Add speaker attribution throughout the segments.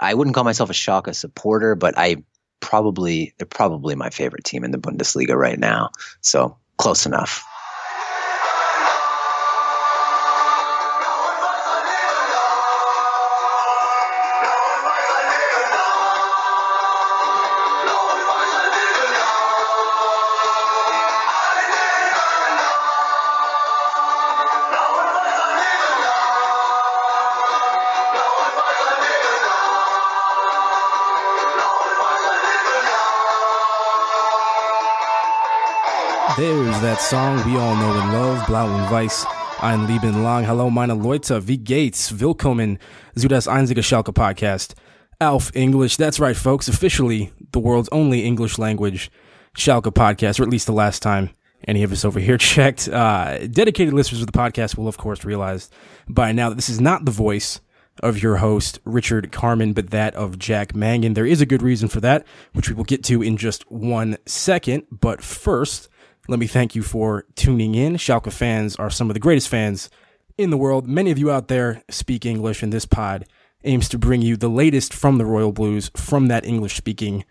Speaker 1: I wouldn't call myself a Schalke supporter, but I probably they're probably my favorite team in the Bundesliga right now. So close enough.
Speaker 2: That song we all know and love, Blau und Weiß, ein Leben lang. Hello, meine Leute, wie geht's? Willkommen zu das einzige Schalke podcast. Alf English, that's right, folks. Officially, the world's only English language Schalke podcast, or at least the last time any of us over here checked. Uh, dedicated listeners of the podcast will, of course, realize by now that this is not the voice of your host, Richard Carmen, but that of Jack Mangan. There is a good reason for that, which we will get to in just one second. But first, let me thank you for tuning in. Schalke fans are some of the greatest fans in the world. Many of you out there speak English, and this pod aims to bring you the latest from the Royal Blues from that English speaking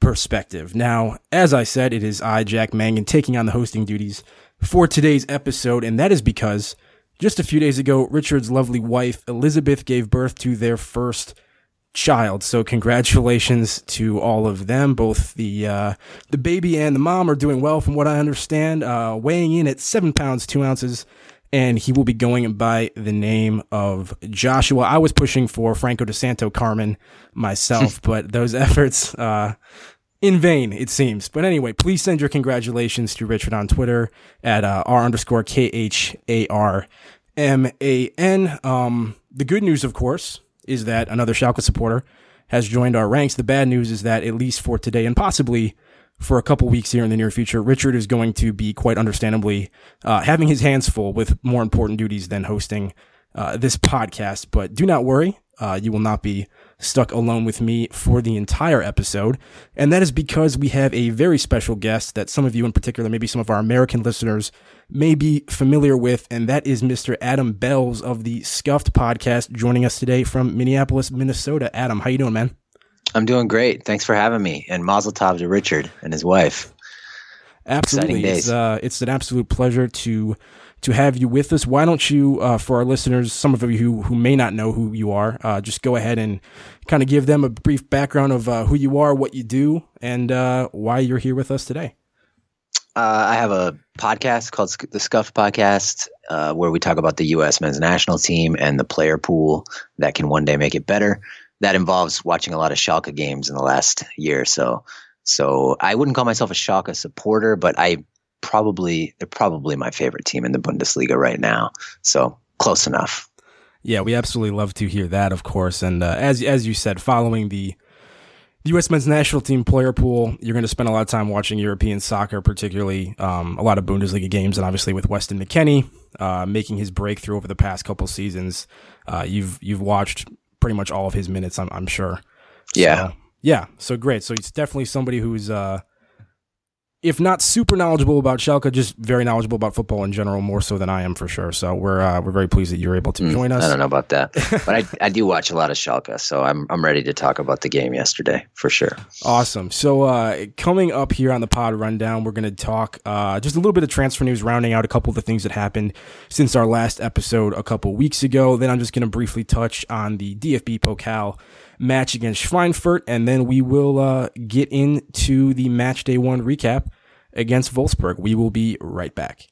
Speaker 2: perspective. Now, as I said, it is I, Jack Mangan, taking on the hosting duties for today's episode, and that is because just a few days ago, Richard's lovely wife, Elizabeth, gave birth to their first child. So congratulations to all of them. Both the uh, the baby and the mom are doing well, from what I understand. Uh, weighing in at seven pounds two ounces, and he will be going by the name of Joshua. I was pushing for Franco Di Santo Carmen myself, but those efforts. Uh, in vain, it seems. But anyway, please send your congratulations to Richard on Twitter at uh, r underscore k h a r m a n. Um, the good news, of course, is that another Schalke supporter has joined our ranks. The bad news is that at least for today and possibly for a couple weeks here in the near future, Richard is going to be quite understandably uh, having his hands full with more important duties than hosting uh, this podcast. But do not worry, uh, you will not be stuck alone with me for the entire episode. And that is because we have a very special guest that some of you in particular, maybe some of our American listeners may be familiar with. And that is Mr. Adam Belz of the Scuffed podcast joining us today from Minneapolis, Minnesota. Adam, how you doing, man?
Speaker 1: I'm doing great. Thanks for having me. And Mazel Tov to Richard and his wife.
Speaker 2: Absolutely. It's, uh, it's an absolute pleasure to to have you with us. Why don't you, uh, for our listeners, some of you who, who may not know who you are, uh, just go ahead and kind of give them a brief background of uh, who you are, what you do, and uh, why you're here with us today.
Speaker 1: Uh, I have a podcast called the Scuffed Podcast, uh, where we talk about the U.S. men's national team and the player pool that can one day make it better. That involves watching a lot of Schalke games in the last year or so. So I wouldn't call myself a Schalke supporter, but I probably they're probably my favorite team in the Bundesliga right now. So close enough.
Speaker 2: Yeah, we absolutely love to hear that, of course. And uh, as as you said, following the the U.S. men's national team player pool, you're going to spend a lot of time watching European soccer, particularly um, a lot of Bundesliga games, and obviously with Weston McKennie uh, making his breakthrough over the past couple seasons, uh, you've you've watched pretty much all of his minutes, I'm, I'm sure.
Speaker 1: Yeah,
Speaker 2: so, yeah. So great. So it's definitely somebody who's uh, if not super knowledgeable about Schalke, just very knowledgeable about football in general, more so than I am for sure. So we're uh, we're very pleased that you're able to mm, join us.
Speaker 1: I don't know about that, but I, I do watch a lot of Schalke, so I'm I'm ready to talk about the game yesterday for sure.
Speaker 2: Awesome. So uh, coming up here on the pod rundown, we're going to talk uh, just a little bit of transfer news, rounding out a couple of the things that happened since our last episode a couple weeks ago. Then I'm just going to briefly touch on the DFB Pokal match against Schweinfurt, and then we will uh, get into the match day one recap against Wolfsburg. We will be right back.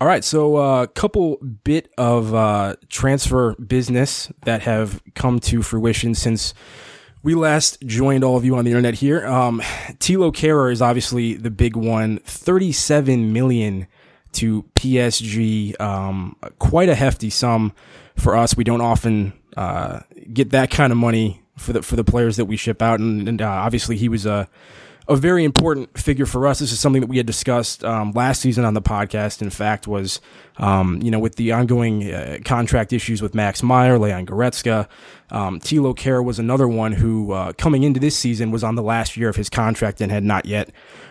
Speaker 2: All right, so a uh, couple bit of uh, transfer business that have come to fruition since we last joined all of you on the internet here. Um, Thilo Kehrer is obviously the big one. 37 million to PSG. Um, quite a hefty sum for us. We don't often, uh, get that kind of money for the, for the players that we ship out. And, and uh, obviously he was a, a very important figure for us. This is something that we had discussed um, last season on the podcast. In fact, was um, you know with the ongoing uh, contract issues with Max Meyer, Leon Goretzka, um, Thilo Kehrer was another one who uh, coming into this season was on the last year of his contract and had not yet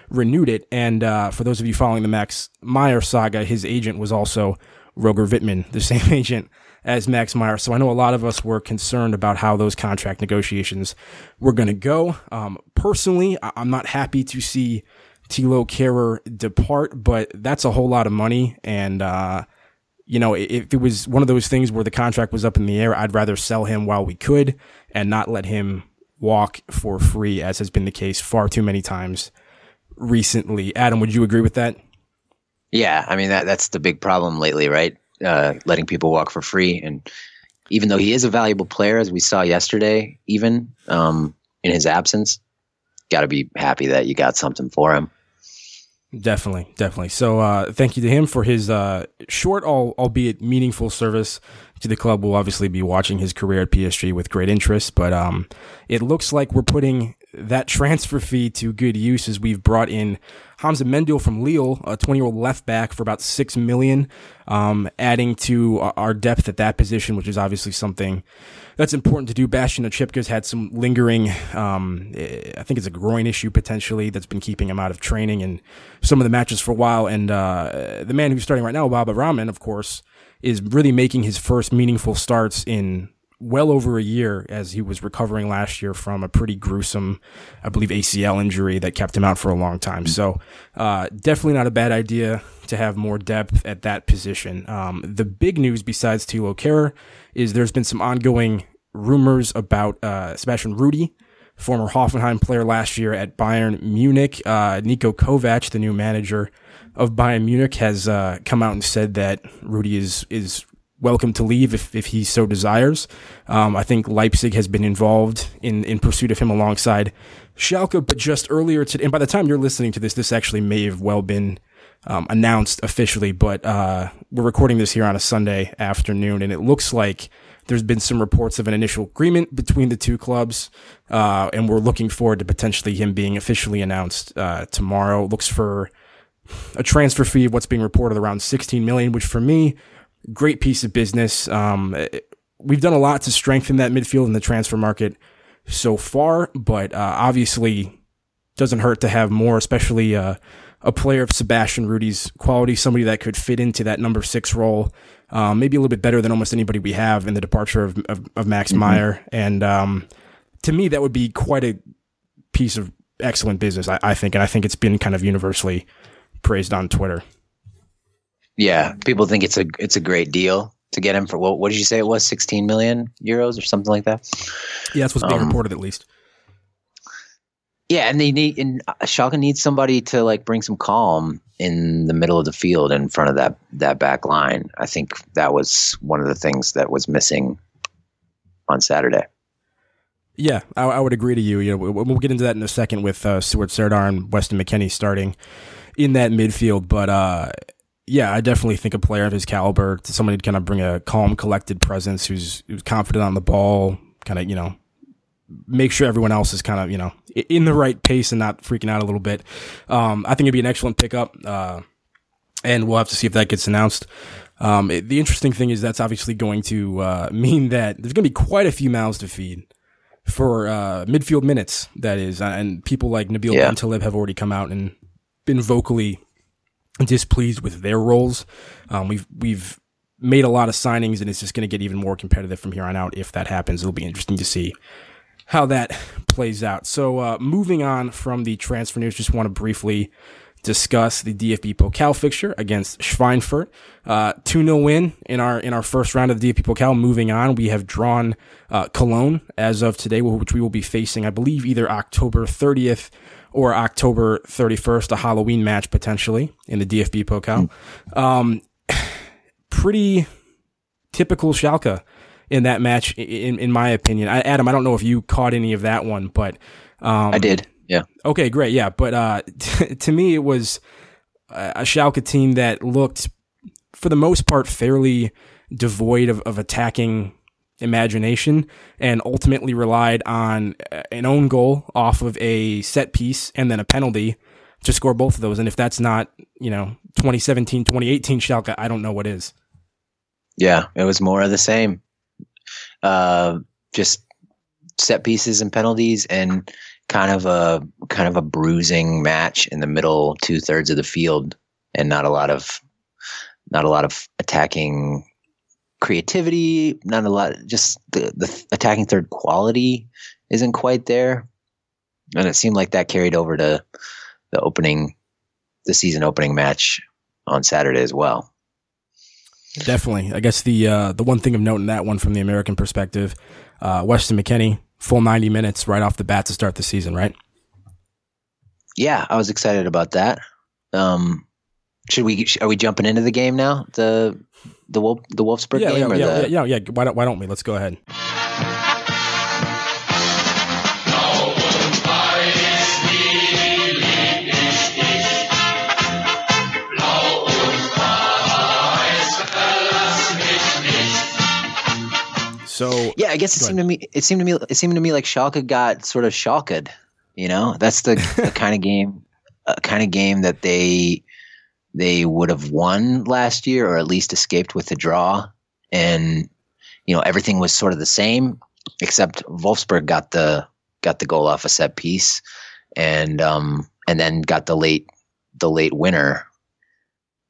Speaker 2: renewed it. And uh, for those of you following the Max Meyer saga, his agent was also Roger Wittmann, the same agent as Max Meyer. So I know a lot of us were concerned about how those contract negotiations were going to go. Um, personally, I- am not happy to see Thilo Kehrer depart, but that's a whole lot of money. And, uh, you know, if it was one of those things where the contract was up in the air, I'd rather sell him while we could and not let him walk for free, as has been the case far too many times recently. Adam, would you agree with that?
Speaker 1: Yeah, I mean that that's the big problem lately, right? Uh, letting people walk for free. And even though he is a valuable player, as we saw yesterday, even um, in his absence, got to be happy that you got something for him.
Speaker 2: Definitely, definitely. So, uh, thank you to him for his uh, short, albeit meaningful service to the club. We'll obviously be watching his career at PSG with great interest, but um, it looks like we're putting that transfer fee to good use as we've brought in Hamza Mendyl from Lille, a 20 year old left back for about six million, um, adding to our depth at that position, which is obviously something that's important to do. Bastian Oczipka's had some lingering, um, I think it's a groin issue potentially that's been keeping him out of training and some of the matches for a while. And uh, the man who's starting right now, Baba Rahman, of course, is really making his first meaningful starts in well over a year as he was recovering last year from a pretty gruesome, I believe, ACL injury that kept him out for a long time. So, uh, definitely not a bad idea to have more depth at that position. Um, the big news besides Thilo Kehrer is there's been some ongoing rumors about uh, Sebastian Rudy, former Hoffenheim player last year at Bayern Munich. Uh, Niko Kovac, the new manager of Bayern Munich, has uh, come out and said that Rudy is is welcome to leave if, if he so desires. Um, I think Leipzig has been involved in, in pursuit of him alongside Schalke, but just earlier today, and by the time you're listening to this, this actually may have well been um, announced officially, but uh, we're recording this here on a Sunday afternoon, and it looks like there's been some reports of an initial agreement between the two clubs, uh, and we're looking forward to potentially him being officially announced uh, tomorrow. Looks for a transfer fee of what's being reported around 16 million, which for me great piece of business. Um, we've done a lot to strengthen that midfield in the transfer market so far, but uh, obviously doesn't hurt to have more, especially uh, a player of Sebastian Rudy's quality, somebody that could fit into that number six role, um, maybe a little bit better than almost anybody we have in the departure of, of, of Max mm-hmm. Meyer. And um, to me, that would be quite a piece of excellent business, I, I think. And I think it's been kind of universally praised on Twitter.
Speaker 1: Yeah, people think it's a it's a great deal to get him for what? What did you say it was? Sixteen million euros or something like that.
Speaker 2: Yeah, that's what's being um, reported at least.
Speaker 1: Yeah, and they need and uh, Schalke needs somebody to like bring some calm in the middle of the field in front of that that back line. I think that was one of the things that was missing on Saturday.
Speaker 2: Yeah, I, I would agree to you. You know, we'll, we'll get into that in a second with uh, Suat Serdar and Weston McKennie starting in that midfield, but uh, yeah, I definitely think a player of his caliber, to somebody to kind of bring a calm, collected presence, who's who's confident on the ball, kind of you know, make sure everyone else is kind of you know in the right pace and not freaking out a little bit. Um, I think it'd be an excellent pickup, uh, and we'll have to see if that gets announced. Um, it, the interesting thing is that's obviously going to uh, mean that there's going to be quite a few mouths to feed for uh, midfield minutes. That is, and people like Nabil yeah. Bentaleb have already come out and been vocally displeased with their roles. Um, we've we've made a lot of signings, and it's just going to get even more competitive from here on out. If that happens, it'll be interesting to see how that plays out. So, uh, moving on from the transfer news, just want to briefly discuss the DFB Pokal fixture against Schweinfurt. Uh, 2-0 win in our, in our first round of the DFB Pokal. Moving on, we have drawn, uh, Cologne as of today, which we will be facing, I believe, either October 30th or October 31st, a Halloween match potentially in the DFB Pokal. Mm. Um, pretty typical Schalke in that match, in, in my opinion. I, Adam, I don't know if you caught any of that one, but um,
Speaker 1: I did. Yeah.
Speaker 2: Okay, great. Yeah, but uh, t- to me, it was a Schalke team that looked, for the most part, fairly devoid of, of attacking imagination and ultimately relied on an own goal off of a set piece and then a penalty to score both of those. And if that's not, you know, 2017, 2018 Schalke, I don't know what is.
Speaker 1: Yeah, it was more of the same. Uh, just set pieces and penalties and kind of a kind of a bruising match in the middle two thirds of the field and not a lot of not a lot of attacking creativity, not a lot just the, the attacking third quality isn't quite there. And it seemed like that carried over to the opening the season opening match on Saturday as well.
Speaker 2: Definitely. I guess the uh, the one thing of note in that one from the American perspective, uh, Weston McKennie full 90 minutes right off the bat to start the season, right?
Speaker 1: Yeah, I was excited about that. Um, should we are we jumping into the game now? The the Wolf the Wolfsburg
Speaker 2: yeah,
Speaker 1: game
Speaker 2: yeah, yeah,
Speaker 1: the...
Speaker 2: yeah, yeah, yeah. Why don't why don't we? Let's go ahead. So
Speaker 1: yeah, I guess it seemed to me it seemed to me it seemed to me like Schalke got sort of Schalked. You know, that's the, the kind of game, uh, kind of game that they they would have won last year, or at least escaped with a draw. And you know, everything was sort of the same, except Wolfsburg got the got the goal off a set piece, and um, and then got the late the late winner.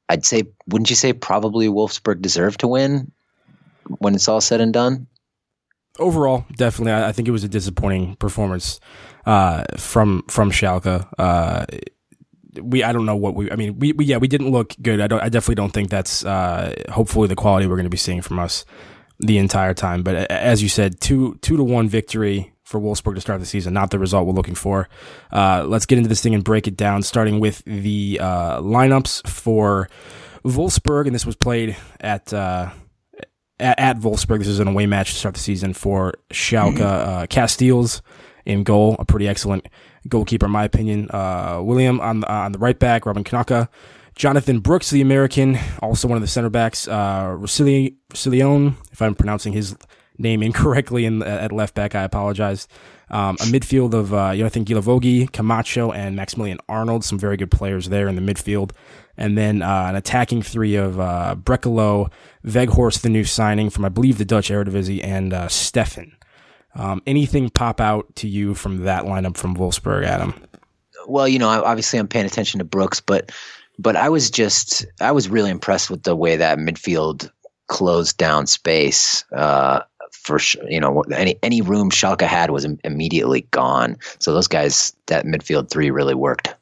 Speaker 1: I'd say, wouldn't you say probably Wolfsburg deserved to win when it's all said and done?
Speaker 2: overall, definitely, I, I, think it was a disappointing performance uh, from from Schalke. Uh, we I don't know what we I mean we, we yeah we didn't look good. I don't I definitely don't think that's uh, hopefully the quality we're going to be seeing from us the entire time. But as you said, two two to one victory for Wolfsburg to start the season, not the result we're looking for. Uh, let's get into this thing and break it down, starting with the uh, lineups for Wolfsburg, and this was played at uh, at, at Wolfsburg. This is an away match to start the season for Schalke. Mm-hmm. Uh, Casteels in goal, a pretty excellent goalkeeper in my opinion. Uh, William on the, on the right back, Robin Knoche. Jonathan Brooks, the American, also one of the center backs. Uh, Roussillon, if I'm pronouncing his name incorrectly in, at left back, I apologize. Um, a midfield of uh, Jonathan Guilavogui, Camacho, and Maximilian Arnold, some very good players there in the midfield. And then uh, an attacking three of uh, Brekalo, Weghorst, the new signing from, I believe, the Dutch Eredivisie, and uh. Um, anything pop out to you from that lineup from Wolfsburg, Adam?
Speaker 1: Well, you know, obviously I'm paying attention to Brooks, but but I was just I was really impressed with the way that midfield closed down space. Uh, for you know any any room Schalke had was immediately gone. So those guys, that midfield three really worked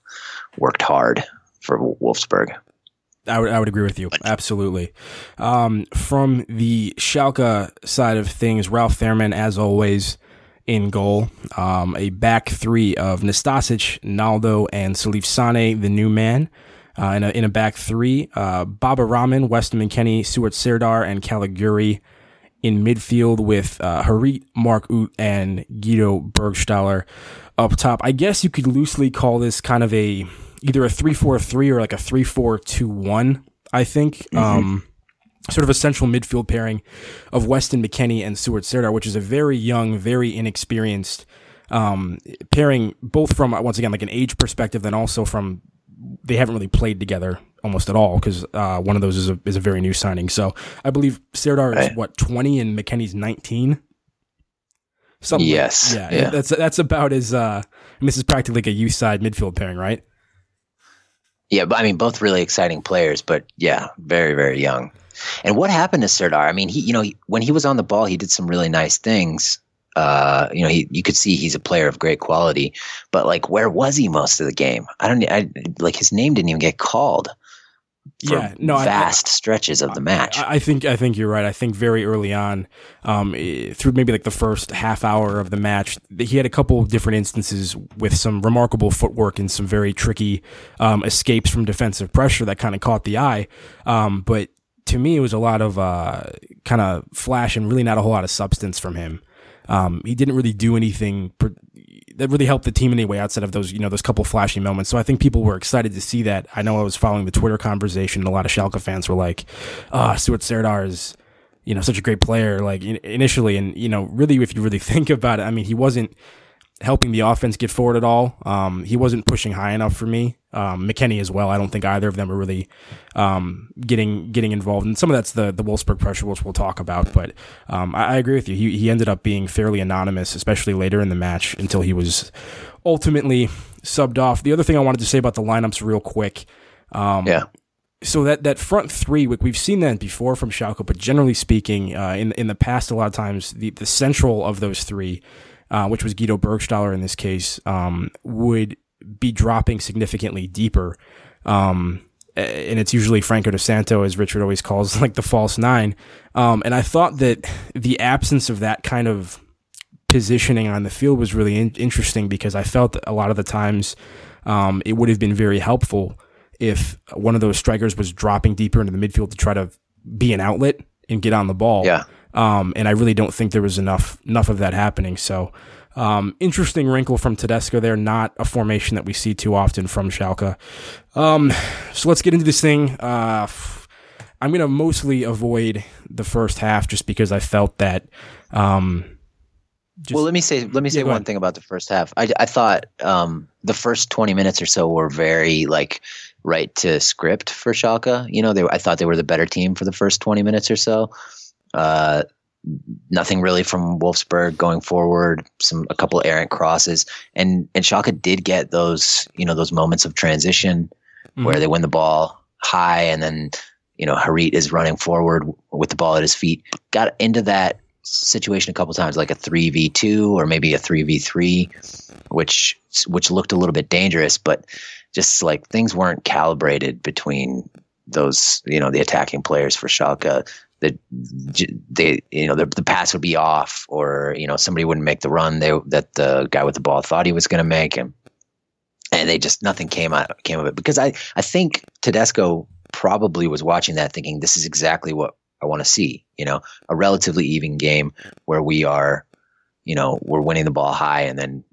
Speaker 1: worked hard for Wolfsburg.
Speaker 2: I would I would agree with you absolutely. Um, from the Schalke side of things, Ralph Fährmann, as always, in goal. Um, a back three of Nastasic, Naldo, and Salif Sane, the new man. Uh, in, a, in a back three, uh, Baba Rahman, Weston McKennie, Suat Serdar, and Caligiuri in midfield with uh, Harit, Mark Uth, and Guido Burgstaller up top. I guess you could loosely call this kind of a either a 3-4-3 or like a 3-4-2-1, I think. Mm-hmm. Um, sort of a central midfield pairing of Weston McKennie and Suat Serdar, which is a very young, very inexperienced um, pairing, both from, once again, like an age perspective, then also from they haven't really played together almost at all because uh, one of those is a, is a very new signing. So I believe Serdar is what, 20 and McKennie's 19?
Speaker 1: Something yes.
Speaker 2: Like, yeah, yeah, That's, that's about as, uh, this is practically like a youth side midfield pairing, right?
Speaker 1: Yeah, but I mean, both really exciting players, but yeah, very, very young. And what happened to Serdar? I mean, he, you know, he, when he was on the ball, he did some really nice things. Uh, you know, he, you could see he's a player of great quality, but like, where was he most of the game? I don't, I like his name didn't even get called yeah, no, vast I, stretches of the match.
Speaker 2: I, I, think I think you're right. I think very early on, um, eh, through maybe like the first half hour of the match, he had a couple of different instances with some remarkable footwork and some very tricky um, escapes from defensive pressure that kind of caught the eye. Um, but to me, it was a lot of uh, kind of flash and really not a whole lot of substance from him. Um, he didn't really do anything that really helped the team anyway outside of those you know those couple flashy moments. So I think people were excited to see that. I know I was following the Twitter conversation. And a lot of Schalke fans were like, "Ah, oh, Suat Serdar is." you know, such a great player, like initially. And, you know, really, if you really think about it, I mean, he wasn't helping the offense get forward at all. Um, he wasn't pushing high enough for me. Um, as well. I don't think either of them are really um, getting getting involved. And some of that's the the Wolfsburg pressure, which we'll talk about. But um, I, I, agree with you. He he ended up being fairly anonymous, especially later in the match, until he was ultimately subbed off. The other thing I wanted to say about the lineups, real quick.
Speaker 1: Um, yeah
Speaker 2: so that, that front three, we've seen that before from Schalke, but generally speaking, uh, in in the past, a lot of times the, the central of those three, uh, which was Guido Burgstaller in this case, um, would be dropping significantly deeper. Um, and it's usually Franco Di Santo, as Richard always calls, like the false nine. Um, and I thought that the absence of that kind of positioning on the field was really in- interesting because I felt a lot of the times um, it would have been very helpful if one of those strikers was dropping deeper into the midfield to try to be an outlet and get on the ball.
Speaker 1: Yeah.
Speaker 2: Um, and I really don't think there was enough enough of that happening. So, um, interesting wrinkle from Tedesco there. Not a formation that we see too often from Schalke. Um, so let's get into this thing. Uh, I'm going to mostly avoid the first half just because I felt that. Um,
Speaker 1: just, well, let me say let me say yeah, one thing about the first half. I, I thought um, the first 20 minutes or so were very like right to script for Schalke. You know, they I thought they were the better team for the first 20 minutes or so. Uh, nothing really from Wolfsburg going forward. Some a couple errant crosses, and and Schalke did get those you know those moments of transition mm-hmm. where they win the ball high, and then you know Harit is running forward with the ball at his feet. Got into that situation a couple times, like a three v two or maybe a three v three, which which looked a little bit dangerous, but just like things weren't calibrated between those, you know, the attacking players for Schalke. That they, you know, the, the pass would be off, or you know, somebody wouldn't make the run they that the guy with the ball thought he was going to make, and and they just nothing came out came of it because I I think Tedesco probably was watching that thinking this is exactly what I want to see. You know, a relatively even game where we are, you know, we're winning the ball high and then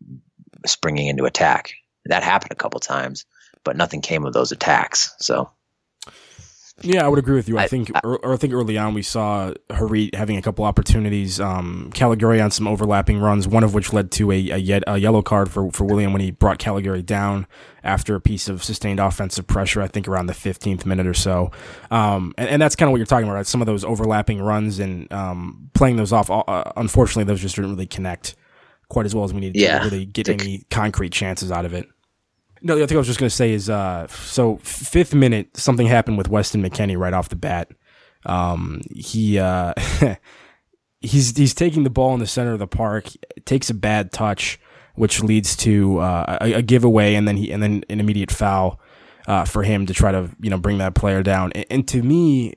Speaker 1: springing into attack. That happened a couple times, but nothing came of those attacks. So
Speaker 2: yeah, I would agree with you. I, I think, I, or I think early on we saw Harit having a couple opportunities. Um, Caligiuri on some overlapping runs, one of which led to a, a, yet, a yellow card for, for William when he brought Caligiuri down after a piece of sustained offensive pressure. I think around the 15th minute or so. Um, and, and, that's kind of what you're talking about. Right? Some of those overlapping runs and um, playing those off. Uh, unfortunately, those just didn't really connect quite as well as we needed yeah. to really get any concrete chances out of it. No, the other thing I was just going to say is, uh, so fifth minute, something happened with Weston McKennie right off the bat. Um, he, uh, he's, he's taking the ball in the center of the park, takes a bad touch, which leads to, uh, a, a, giveaway and then he, and then an immediate foul, uh, for him to try to, you know, bring that player down. And, and to me,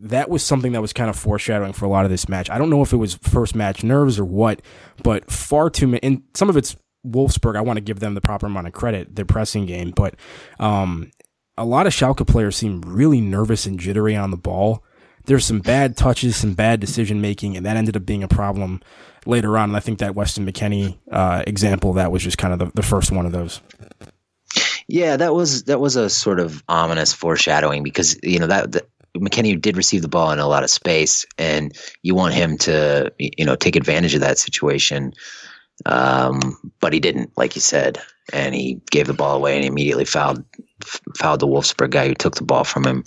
Speaker 2: that was something that was kind of foreshadowing for a lot of this match. I don't know if it was first match nerves or what, but far too many, and some of it's Wolfsburg, I want to give them the proper amount of credit, their pressing game, but um, a lot of Schalke players seem really nervous and jittery on the ball. There's some bad touches, some bad decision making, and that ended up being a problem later on. And I think that Weston McKennie uh, example that was just kind of the, the first one of those.
Speaker 1: Yeah, that was that was a sort of ominous foreshadowing because you know that, that McKennie did receive the ball in a lot of space, and you want him to you know take advantage of that situation. Um, but he didn't, like you said, and he gave the ball away and immediately fouled fouled the Wolfsburg guy who took the ball from him.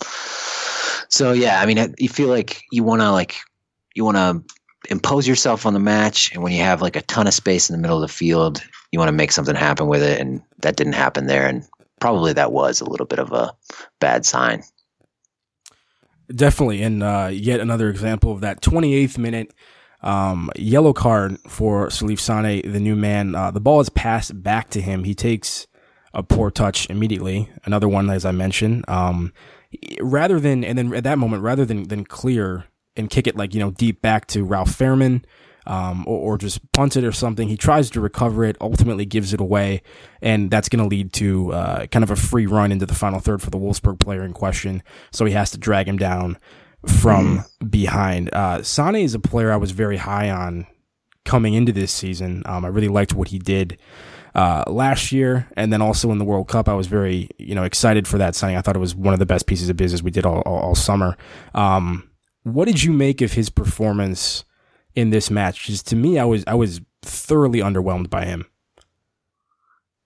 Speaker 1: So yeah, I mean, you feel like you want to like you want to impose yourself on the match, and when you have like a ton of space in the middle of the field, you want to make something happen with it, and that didn't happen there, and probably that was a little bit of a bad sign.
Speaker 2: Definitely, and uh, yet another example of that 28th minute um, yellow card for Salif Sane, the new man. Uh, the ball is passed back to him. He takes a poor touch immediately. Another one, as I mentioned. Um, rather than, and then at that moment, rather than, than clear and kick it like, you know, deep back to Ralph Fährmann, um, or, or, just punt it or something. He tries to recover it, ultimately gives it away, and that's going to lead to uh, kind of a free run into the final third for the Wolfsburg player in question. So he has to drag him down from mm. behind. Uh, Sane is a player I was very high on coming into this season. Um, I really liked what he did uh, last year, and then also in the World Cup, I was very you know excited for that signing. I thought it was one of the best pieces of business we did all, all, all summer. Um, What did you make of his performance in this match? Because to me, I was I was thoroughly underwhelmed by him.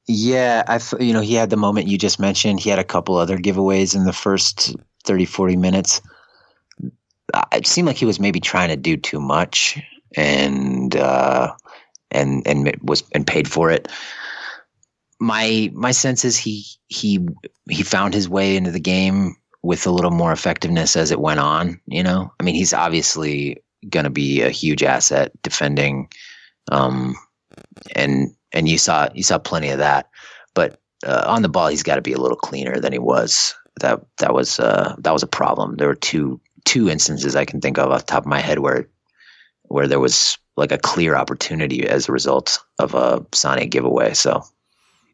Speaker 1: Yeah, I you know he had the moment you just mentioned. He had a couple other giveaways in the first 30, 40 minutes. It seemed like he was maybe trying to do too much, and uh, and and was and paid for it. My my sense is he he he found his way into the game with a little more effectiveness as it went on. You know, I mean, he's obviously going to be a huge asset defending, um, and and you saw you saw plenty of that. But uh, on the ball, he's got to be a little cleaner than he was. That that was uh, that was a problem. There were two two instances I can think of off the top of my head where where there was like a clear opportunity as a result of a Sané giveaway. So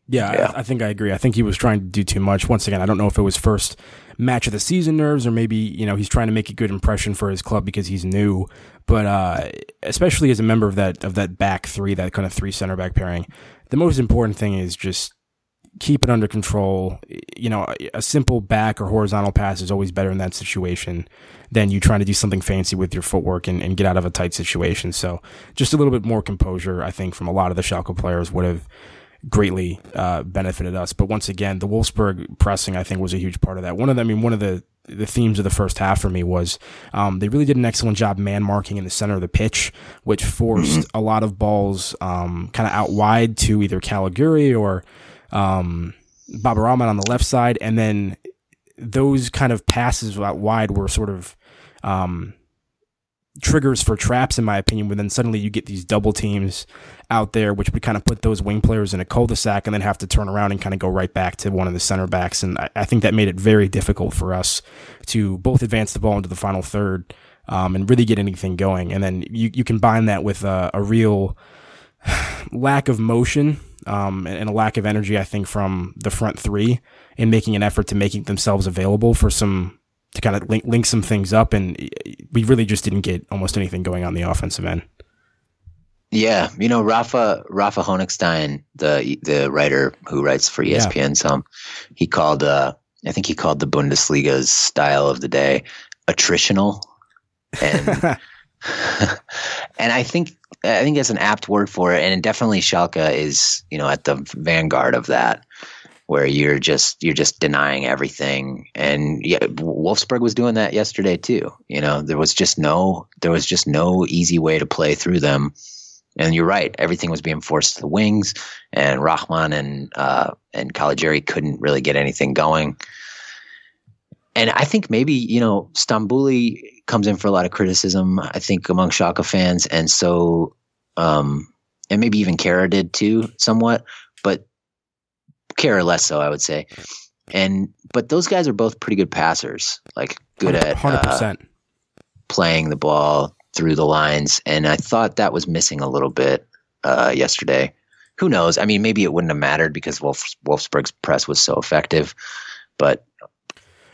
Speaker 2: yeah, yeah. I, I, think I agree. I think he was trying to do too much. Once again, I don't know if it was first match of the season nerves or maybe, you know, he's trying to make a good impression for his club because he's new. But uh, especially as a member of that of that back three, that kind of three center back pairing, the most important thing is just keep it under control. You know, a simple back or horizontal pass is always better in that situation than you trying to do something fancy with your footwork and, and get out of a tight situation. So just a little bit more composure, I think, from a lot of the Schalke players would have greatly uh, benefited us. But once again, the Wolfsburg pressing, I think, was a huge part of that. One of the, I mean, one of the the themes of the first half for me was um, they really did an excellent job man marking in the center of the pitch, which forced mm-hmm. a lot of balls um, kind of out wide to either Caligiuri or um, Baba Rahman on the left side, and then those kind of passes out wide were sort of um, triggers for traps, in my opinion. But then suddenly you get these double teams out there, which would kind of put those wing players in a cul-de-sac and then have to turn around and kind of go right back to one of the center backs. And I, I think that made it very difficult for us to both advance the ball into the final third um, and really get anything going. And then you, you combine that with a, a real lack of motion um, and, and a lack of energy, I think, from the front three in making an effort to making themselves available for some to kind of link, link some things up. And we really just didn't get almost anything going on the offensive end.
Speaker 1: Yeah, you know Rafa Rafa Honigstein, the the writer who writes for ESPN, yeah. some he called uh, I think he called the Bundesliga's style of the day attritional, and and I think I think that's an apt word for it, and definitely Schalke is you know at the vanguard of that where you're just you're just denying everything. And yeah Wolfsburg was doing that yesterday too you know there was just no there was just no easy way to play through them. And you're right everything was being forced to the wings and Rahman and uh and Caligiuri couldn't really get anything going. And I think maybe you know Stambouli comes in for a lot of criticism I think among Schalke fans and so um and maybe even Kehrer did too somewhat but Kehrer less so, I would say. And but those guys are both pretty good passers, like good at hundred uh, percent playing the ball through the lines. And I thought that was missing a little bit uh, yesterday. Who knows? I mean, maybe it wouldn't have mattered because Wolf, Wolfsburg's press was so effective, but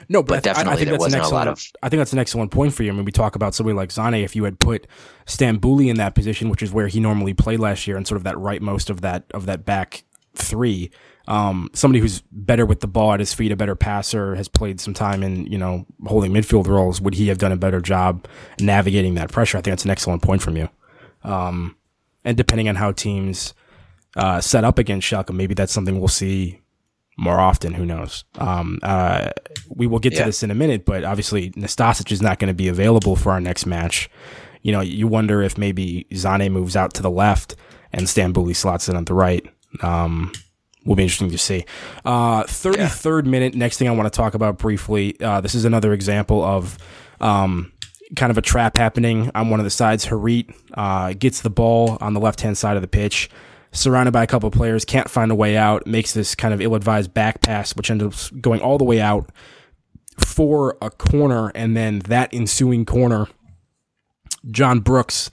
Speaker 2: no, but, but definitely I, I think there wasn't a lot of. I think that's an excellent point for you. I mean, we talk about somebody like Zane. If you had put Stambouli in that position, which is where he normally played last year, and sort of that rightmost of that of that back three, um, somebody who's better with the ball at his feet, a better passer, has played some time in, you know, holding midfield roles. Would he have done a better job navigating that pressure? I think that's an excellent point from you. Um, and depending on how teams uh, set up against Schalke, maybe that's something we'll see more often. Who knows? Um, uh, we will get yeah. to this in a minute, but obviously Nastasic is not going to be available for our next match. You know, you wonder if maybe Zane moves out to the left and Stambouli slots in on the right. Um, will be interesting to see. Uh, 33rd yeah. minute. Next thing I want to talk about briefly. Uh, this is another example of um, kind of a trap happening on one of the sides. Harit uh, gets the ball on the left hand side of the pitch, surrounded by a couple players, can't find a way out, makes this kind of ill advised back pass, which ends up going all the way out for a corner, and then that ensuing corner, John Brooks.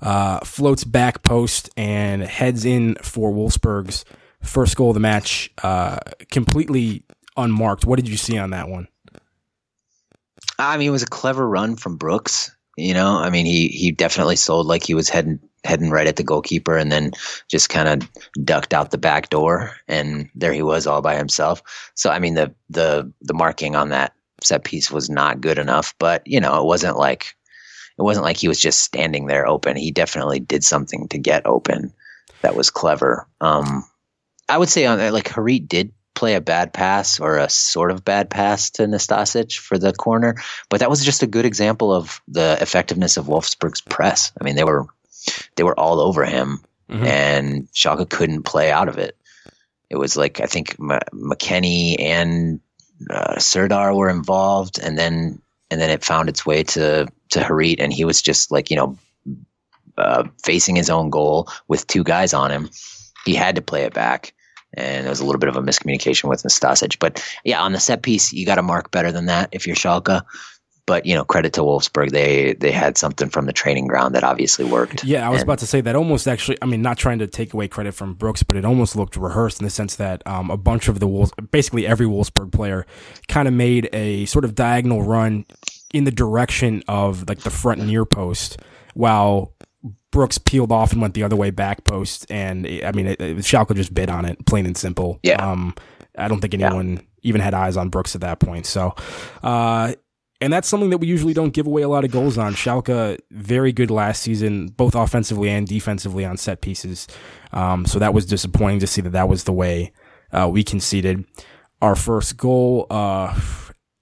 Speaker 2: Uh, floats back post and heads in for Wolfsburg's first goal of the match, uh, completely unmarked. What did you see on that one?
Speaker 1: I mean, it was a clever run from Brooks. You know, I mean, he he definitely sold like he was heading heading right at the goalkeeper, and then just kind of ducked out the back door, and there he was all by himself. So, I mean, the the the marking on that set piece was not good enough, but you know, it wasn't like it wasn't like he was just standing there open. He definitely did something to get open that was clever. Um, I would say on like Harit did play a bad pass or a sort of bad pass to Nastasic for the corner, but that was just a good example of the effectiveness of Wolfsburg's press. I mean, they were they were all over him, mm-hmm. and Schalke couldn't play out of it. It was like I think M- McKennie and uh, Serdar were involved, and then and then it found its way to to Harit, and he was just like you know uh, facing his own goal with two guys on him. He had to play it back, and there was a little bit of a miscommunication with Nastasic. But yeah, on the set piece, you got to mark better than that if you're Schalke but you know, credit to Wolfsburg, they they had something from the training ground that obviously worked.
Speaker 2: Yeah, I was and, about to say that almost actually. I mean, not trying to take away credit from Brooks, but it almost looked rehearsed in the sense that um, a bunch of the Wolves, basically every Wolfsburg player, kind of made a sort of diagonal run in the direction of like the front near post, while Brooks peeled off and went the other way back post. And I mean, it, it, Schalke just bid on it, plain and simple.
Speaker 1: Yeah.
Speaker 2: Um, I don't think anyone yeah. even had eyes on Brooks at that point. So, uh, and that's something that we usually don't give away a lot of goals on. Schalke, very good last season, both offensively and defensively on set pieces. Um, so that was disappointing to see that that was the way uh, we conceded our first goal. Uh,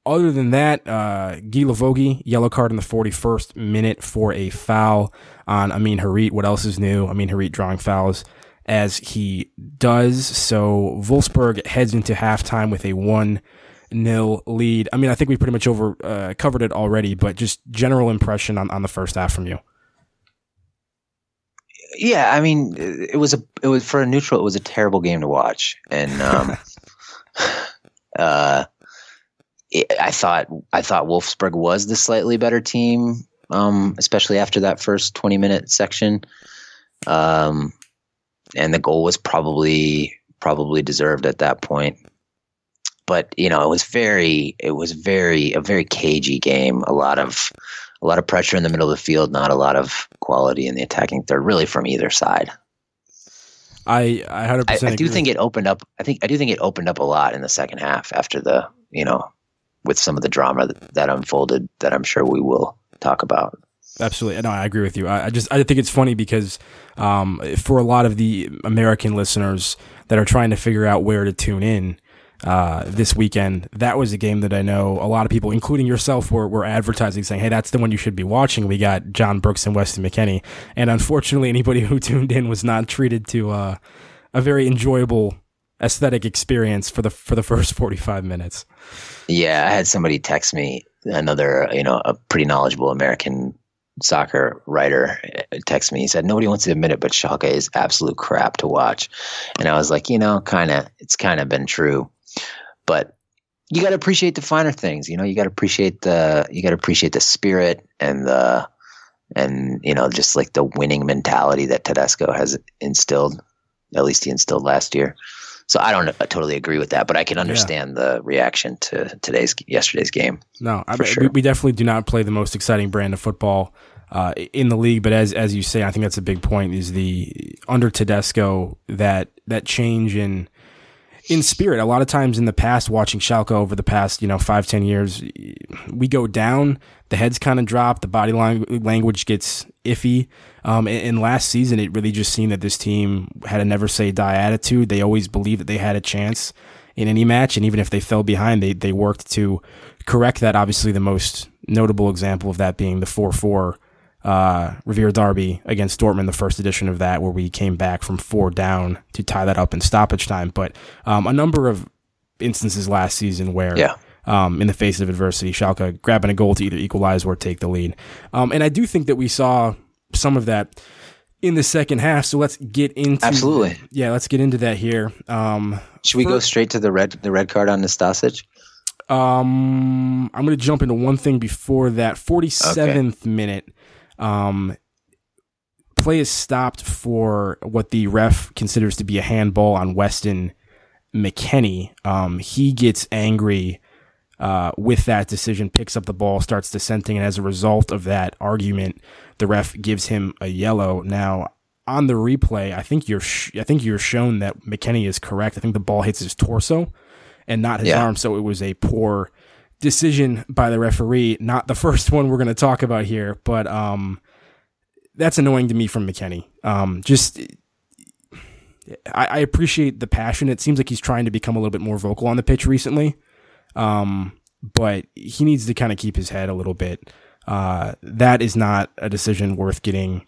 Speaker 2: other than that, uh, Guilavogui, yellow card in the 41st minute for a foul on Amin Harit. What else is new? Amin Harit drawing fouls as he does. So Wolfsburg heads into halftime with a 1 nil lead. I mean, I think we pretty much over uh, covered it already, but just general impression on, on the first half from you.
Speaker 1: Yeah, I mean, it was a it was for a neutral. It was a terrible game to watch, and um, uh, it, I thought I thought Wolfsburg was the slightly better team, um, especially after that first twenty minute section. Um, and the goal was probably probably deserved at that point but you know it was very it was very a very cagey game. A lot of a lot of pressure in the middle of the field not a lot of quality in the attacking third really from either side.
Speaker 2: I i 100%
Speaker 1: I, I do think it opened up i think i do think it opened up a lot in the second half after the you know with some of the drama that, that unfolded that i'm sure we will talk about.
Speaker 2: Absolutely, no, I agree with you. I, I just I think it's funny because um, for a lot of the American listeners that are trying to figure out where to tune in, uh, this weekend. That was a game that I know a lot of people, including yourself, were, were advertising, saying, "Hey, that's the one you should be watching." We got John Brooks and Weston McKennie, and unfortunately, anybody who tuned in was not treated to uh, a very enjoyable aesthetic experience for the for the first forty five minutes.
Speaker 1: Yeah, I had somebody text me another, you know, a pretty knowledgeable American soccer writer uh, text me. He said, Nobody wants to admit it, but Schalke is absolute crap to watch. And I was like, you know, kind of, it's kind of been true. But you got to appreciate the finer things. You know, you got to appreciate the you got to appreciate the spirit and the and you know just like the winning mentality that Tedesco has instilled. At least he instilled last year. So I don't I totally agree with that, but I can understand yeah. the reaction to today's yesterday's game.
Speaker 2: No, I, sure. we definitely do not play the most exciting brand of football uh, in the league. But as as you say, I think that's a big point. Is the under Tedesco that that change in in spirit. A lot of times in the past, watching Schalke over the past, you know, five, ten years, we go down, the heads kind of drop, the body language gets iffy. Um, and, and, last season, it really just seemed that this team had a never say die attitude. They always believed that they had a chance in any match. And even if they fell behind, they, they worked to correct that. Obviously, the most notable example of that being the 4 4 uh, Revier Derby against Dortmund, the first edition of that, where we came back from four down to tie that up in stoppage time. But um, a number of instances last season where,
Speaker 1: yeah.
Speaker 2: um, in the face of adversity, Schalke grabbing a goal to either equalize or take the lead. Um, and I do think that we saw some of that in the second half. So let's get into
Speaker 1: absolutely.
Speaker 2: Yeah, let's get into that here. Um,
Speaker 1: Should we for, go straight to the red the red card on Nastasic?
Speaker 2: Um, I'm going to jump into one thing before that. 47th okay. minute. Um, play is stopped for what the ref considers to be a handball on Weston McKennie. Um, he gets angry uh, with that decision, picks up the ball, starts dissenting, and as a result of that argument, the ref gives him a yellow. Now, on the replay, I think you're sh- I think you're shown that McKennie is correct. I think the ball hits his torso and not his yeah. arm, so it was a poor decision by the referee, not the first one we're going to talk about here, but um, that's annoying to me from McKennie. Um, just I, appreciate the passion. It seems like he's trying to become a little bit more vocal on the pitch recently, um, but he needs to kind of keep his head a little bit. Uh, that is not a decision worth getting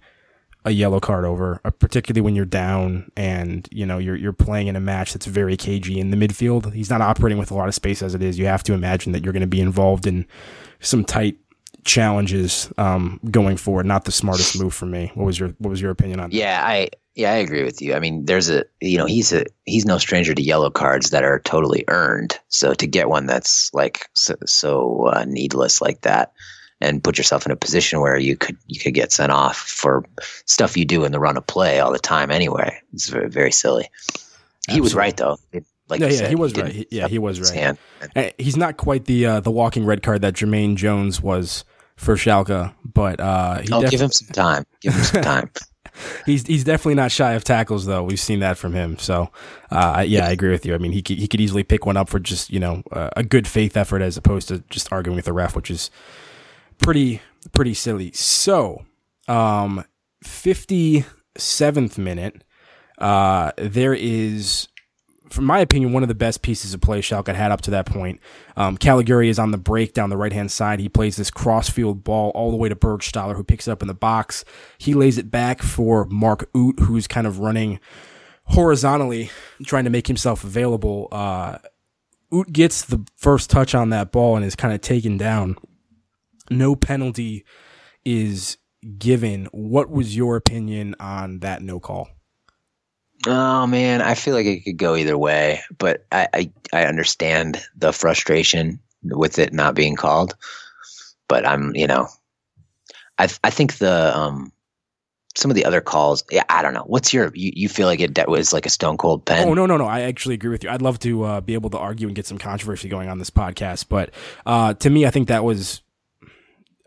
Speaker 2: a yellow card over, uh, particularly when you're down and you know you're you're playing in a match that's very cagey in the midfield. He's not operating with a lot of space as it is. You have to imagine that you're going to be involved in some tight challenges um, going forward. Not the smartest move for me. What was your What was your opinion on?
Speaker 1: That? Yeah, I yeah I agree with you. I mean, there's a you know he's a he's no stranger to yellow cards that are totally earned. So to get one that's like so, so uh, needless like that and put yourself in a position where you could you could get sent off for stuff you do in the run of play all the time anyway. It's very, very silly. He was right though. It,
Speaker 2: like yeah, yeah, said, he was right. He, yeah, he was right. He's not quite the uh, the walking red card that Jermaine Jones was for Schalke, but uh,
Speaker 1: he oh, def- give him some time. Give him some time.
Speaker 2: he's he's definitely not shy of tackles though. We've seen that from him. So uh, yeah, I agree with you. I mean, he could, he could easily pick one up for just you know uh, a good faith effort as opposed to just arguing with the ref, which is pretty pretty silly. So, um, fifty seventh minute, uh, there is, from my opinion, one of the best pieces of play Schalke had up to that point. Um, Caligiuri is on the break down the right hand side. He plays this crossfield ball all the way to Burgstaller, who picks it up in the box. He lays it back for Mark Uth, who's kind of running horizontally, trying to make himself available. Uh, Uth gets the first touch on that ball and is kind of taken down no penalty is given. What was your opinion on that no call?
Speaker 1: Oh man, I feel like it could go either way, but I, I, I understand the frustration with it not being called. But I'm, you know, I I think the um some of the other calls, yeah, I don't know. What's your you, you feel like it that was like a stone cold pen?
Speaker 2: Oh no, no, no. I actually agree with you. I'd love to uh, be able to argue and get some controversy going on this podcast, but uh, to me, I think that was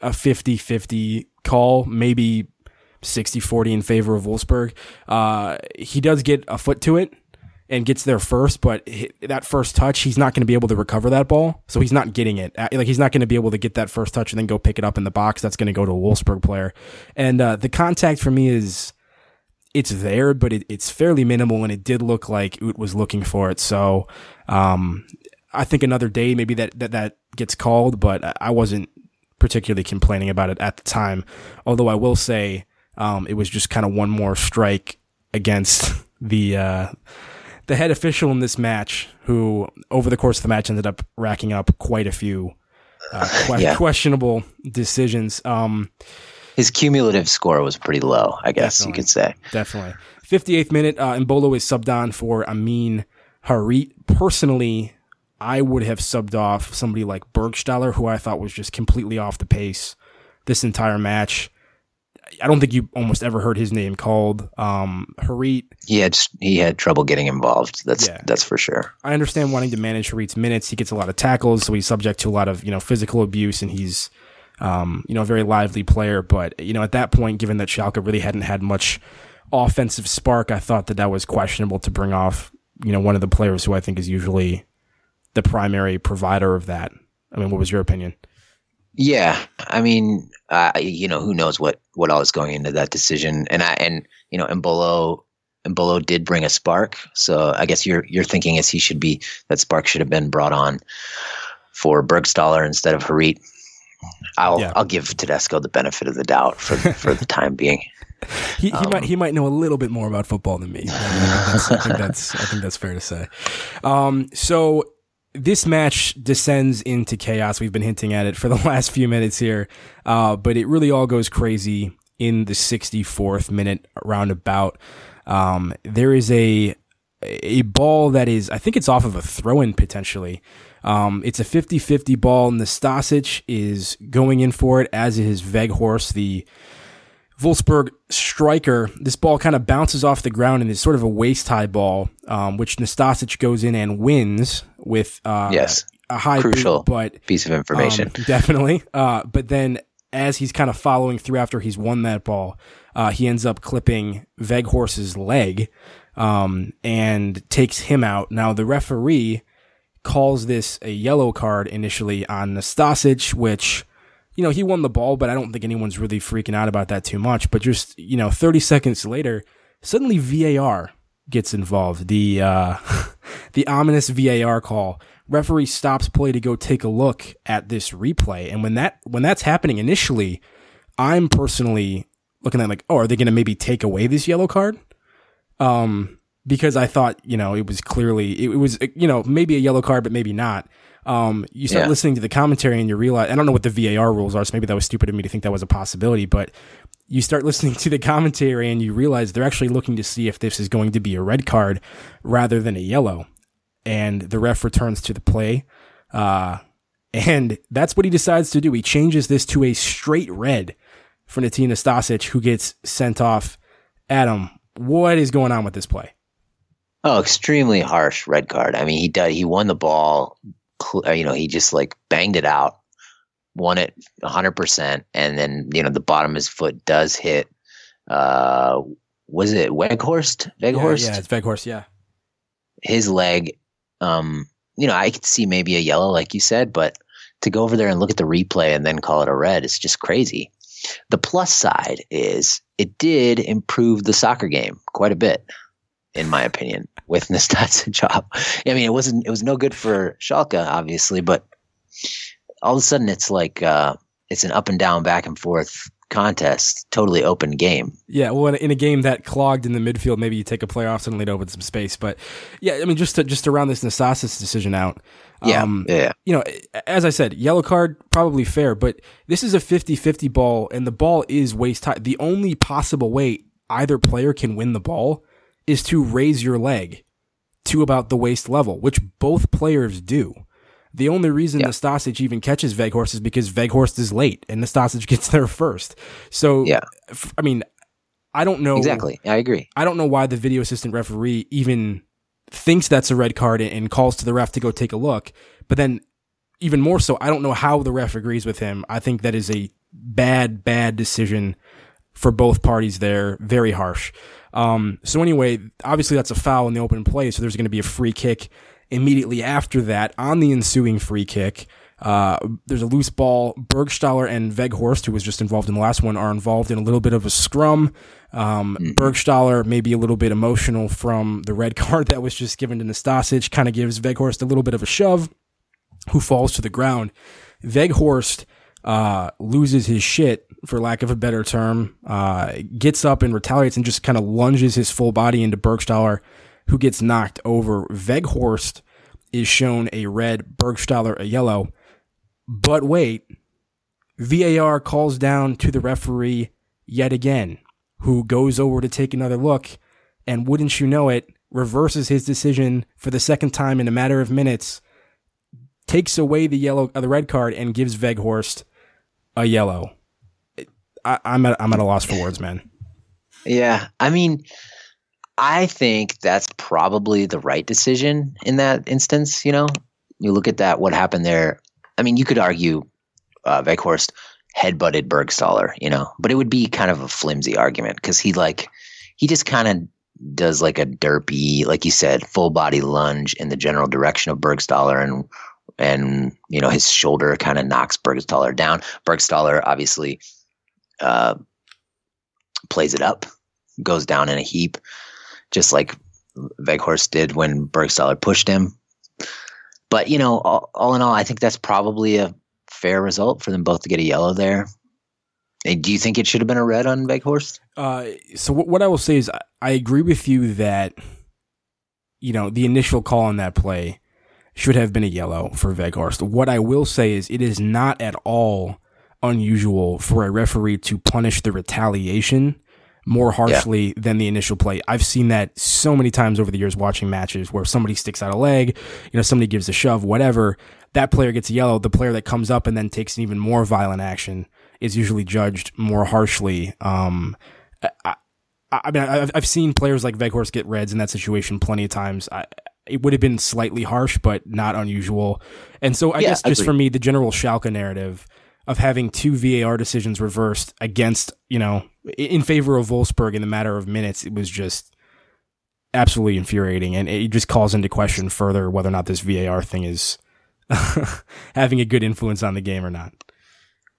Speaker 2: a 50-50 call, maybe 60-40 in favor of Wolfsburg. Uh, he does get a foot to it and gets there first, but that first touch, he's not going to be able to recover that ball. So he's not getting it. Like he's not going to be able to get that first touch and then go pick it up in the box. That's going to go to a Wolfsburg player. And uh, the contact for me is it's there, but it, it's fairly minimal, and it did look like Uth was looking for it. So um, I think another day maybe that, that that gets called, but I wasn't particularly complaining about it at the time. Although I will say um, it was just kind of one more strike against the uh, the head official in this match, who over the course of the match ended up racking up quite a few uh, que- yeah. questionable decisions. Um,
Speaker 1: His cumulative score was pretty low, I guess you could say.
Speaker 2: Definitely. 58th minute, uh, Embolo is subbed on for Amin Harit. Personally, I would have subbed off somebody like Burgstaller, who I thought was just completely off the pace this entire match. I don't think you almost ever heard his name called. Um, Harit.
Speaker 1: He had he had trouble getting involved. That's yeah. that's for sure.
Speaker 2: I understand wanting to manage Harit's minutes. He gets a lot of tackles, so he's subject to a lot of you know physical abuse, and he's um, you know a very lively player. But you know at that point, given that Schalke really hadn't had much offensive spark, I thought that that was questionable to bring off you know one of the players who I think is usually the primary provider of that. I mean, what was your opinion?
Speaker 1: Yeah, I mean, uh, you know, who knows what what all is going into that decision, and I and you know, Embolo Embolo did bring a spark, so I guess your your thinking is he should be that spark should have been brought on for Burgstaller instead of Harit. I'll yeah. I'll give Tedesco the benefit of the doubt for for the time being.
Speaker 2: He, he um, might he might know a little bit more about football than me. I, I think that's I think that's fair to say. Um, so this match descends into chaos. We've been hinting at it for the last few minutes here, uh, but it really all goes crazy in the 64th minute roundabout. Um, there is a a ball that is, I think it's off of a throw in potentially. Um, it's a 50 50 ball. Nastasic is going in for it, as is Weghorst, the Wolfsburg striker, this ball kind of bounces off the ground and is sort of a waist high ball, um, which Nastasic goes in and wins with uh,
Speaker 1: yes,
Speaker 2: a high
Speaker 1: crucial
Speaker 2: boot, but
Speaker 1: piece of information.
Speaker 2: Um, definitely. Uh, but then as he's kind of following through after he's won that ball, uh, he ends up clipping Weghorst's leg um, and takes him out. Now the referee calls this a yellow card initially on Nastasic, which, you know, he won the ball, but I don't think anyone's really freaking out about that too much. But just, you know, 30 seconds later, suddenly VAR gets involved. The, uh, the ominous VAR call. Referee stops play to go take a look at this replay. And when that, when that's happening initially, I'm personally looking at like, oh, are they going to maybe take away this yellow card? Um, because I thought, you know, it was clearly, it, was, you know, maybe a yellow card, but maybe not. Um, you start yeah. listening to the commentary and you realize, I don't know what the VAR rules are, so maybe that was stupid of me to think that was a possibility, but you start listening to the commentary and you realize they're actually looking to see if this is going to be a red card rather than a yellow. And the ref returns to the play. Uh, and that's what he decides to do. He changes this to a straight red for Matija Nastasic, who gets sent off. Adam, what is going on with this play?
Speaker 1: Oh, extremely harsh red card. I mean, he did, he won the ball. Uh, you know, he just like banged it out, won it 100%. And then, you know, the bottom of his foot does hit, uh, was it Weghorst?
Speaker 2: Weghorst? Yeah, yeah, it's Weghorst, yeah.
Speaker 1: His leg, um, you know, I could see maybe a yellow, like you said, but to go over there and look at the replay and then call it a red, it's just crazy. The plus side is it did improve the soccer game quite a bit in my opinion, with Nastasic job. I mean, it wasn't it was no good for Schalke, obviously, but all of a sudden it's like uh, it's an up and down, back and forth contest, totally open game.
Speaker 2: Yeah, well, in a game that clogged in the midfield, maybe you take a player off, suddenly it open some space. But yeah, I mean, just to just to round this Nastasic decision out.
Speaker 1: Yeah, um, yeah.
Speaker 2: You know, as I said, yellow card probably fair, but this is a 50-50 ball, and the ball is waist high. The only possible way either player can win the ball is to raise your leg to about the waist level, which both players do. The only reason yep. Nastasic even catches Weghorst is because Weghorst is late and Nastasic gets there first. So, yeah. I mean, I don't know.
Speaker 1: Exactly. I agree.
Speaker 2: I don't know why the video assistant referee even thinks that's a red card and calls to the ref to go take a look. But then, even more so, I don't know how the ref agrees with him. I think that is a bad, bad decision for both parties there. Very harsh. Um, so anyway, obviously that's a foul in the open play, so there's going to be a free kick immediately after that. On the ensuing free kick, uh, there's a loose ball. Burgstaller and Weghorst, who was just involved in the last one, are involved in a little bit of a scrum. Um, mm-hmm. Burgstaller may be a little bit emotional from the red card that was just given to Nastasic, kind of gives Weghorst a little bit of a shove, who falls to the ground. Weghorst uh, loses his shit, for lack of a better term, uh, gets up and retaliates and just kind of lunges his full body into Burgstaller, who gets knocked over. Weghorst is shown a red, Burgstaller a yellow. But wait, VAR calls down to the referee yet again, who goes over to take another look, and wouldn't you know it, reverses his decision for the second time in a matter of minutes, takes away the yellow, uh, the red card, and gives Weghorst a yellow. I, I'm at I'm at a loss for words, man.
Speaker 1: Yeah, I mean, I think that's probably the right decision in that instance. You know, you look at that, what happened there. I mean, you could argue uh, Weghorst headbutted Burgstaller, you know, but it would be kind of a flimsy argument because he like he just kind of does like a derpy, like you said, full body lunge in the general direction of Burgstaller and and you know his shoulder kind of knocks Burgstaller down. Burgstaller obviously uh, plays it up, goes down in a heap, just like Weghorst did when Burgstaller pushed him. But you know, all, all, in all, I think that's probably a fair result for them both to get a yellow there. And do you think it should have been a red on Weghorst?
Speaker 2: Uh, so what I will say is, I, I agree with you that you know the initial call on that play should have been a yellow for Weghorst. What I will say is it is not at all unusual for a referee to punish the retaliation more harshly yeah. than the initial play. I've seen that so many times over the years watching matches where somebody sticks out a leg, you know, somebody gives a shove, whatever. That player gets a yellow. The player that comes up and then takes an even more violent action is usually judged more harshly. Um, I, I mean, I've, I've seen players like Weghorst get reds in that situation plenty of times. I, it would have been slightly harsh, but not unusual. And so I yeah, guess just for me, the general Schalke narrative of having two VAR decisions reversed against, you know, in favor of Wolfsburg in the matter of minutes, it was just absolutely infuriating, and it just calls into question further whether or not this VAR thing is having a good influence on the game or not.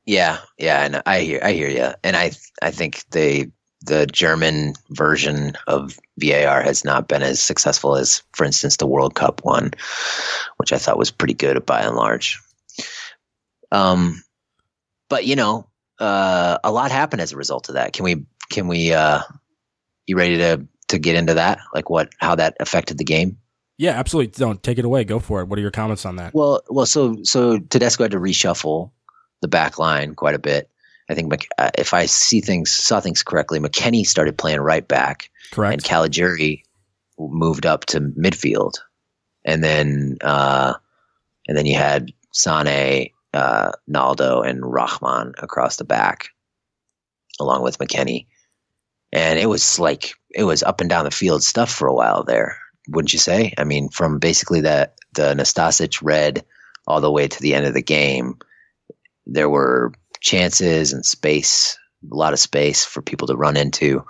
Speaker 1: Yeah, yeah, and I hear I hear you, and I I think they the German version of VAR has not been as successful as, for instance, the World Cup one, which I thought was pretty good by and large. Um, but you know, uh, a lot happened as a result of that. Can we? Can we? Uh, you ready to to get into that? Like what? How that affected the game?
Speaker 2: Yeah, absolutely. Don't take it away. Go for it. What are your comments on that?
Speaker 1: Well, well, so so Tedesco had to reshuffle the back line quite a bit. I think uh, if I see things saw things correctly, McKennie started playing right back,
Speaker 2: correct,
Speaker 1: and Caligiuri moved up to midfield, and then uh, and then you had Sane, uh, Naldo, and Rahman across the back, along with McKennie, and it was like it was up and down the field stuff for a while there, wouldn't you say? I mean, from basically that the Nastasic red all the way to the end of the game, there were chances and space, a lot of space for people to run into.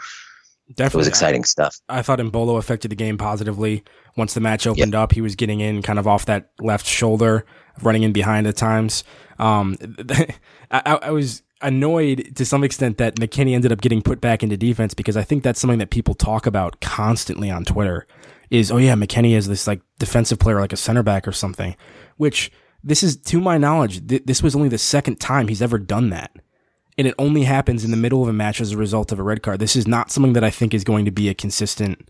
Speaker 1: Definitely. It was exciting stuff.
Speaker 2: I thought Embolo affected the game positively. Once the match opened yep. up, he was getting in kind of off that left shoulder, running in behind at times. Um, I, I, was annoyed to some extent that McKennie ended up getting put back into defense because I think that's something that people talk about constantly on Twitter is, oh yeah, McKennie is this like defensive player, like a center back or something, which this is, to my knowledge, th- this was only the second time he's ever done that. And it only happens in the middle of a match as a result of a red card. This is not something that I think is going to be a consistent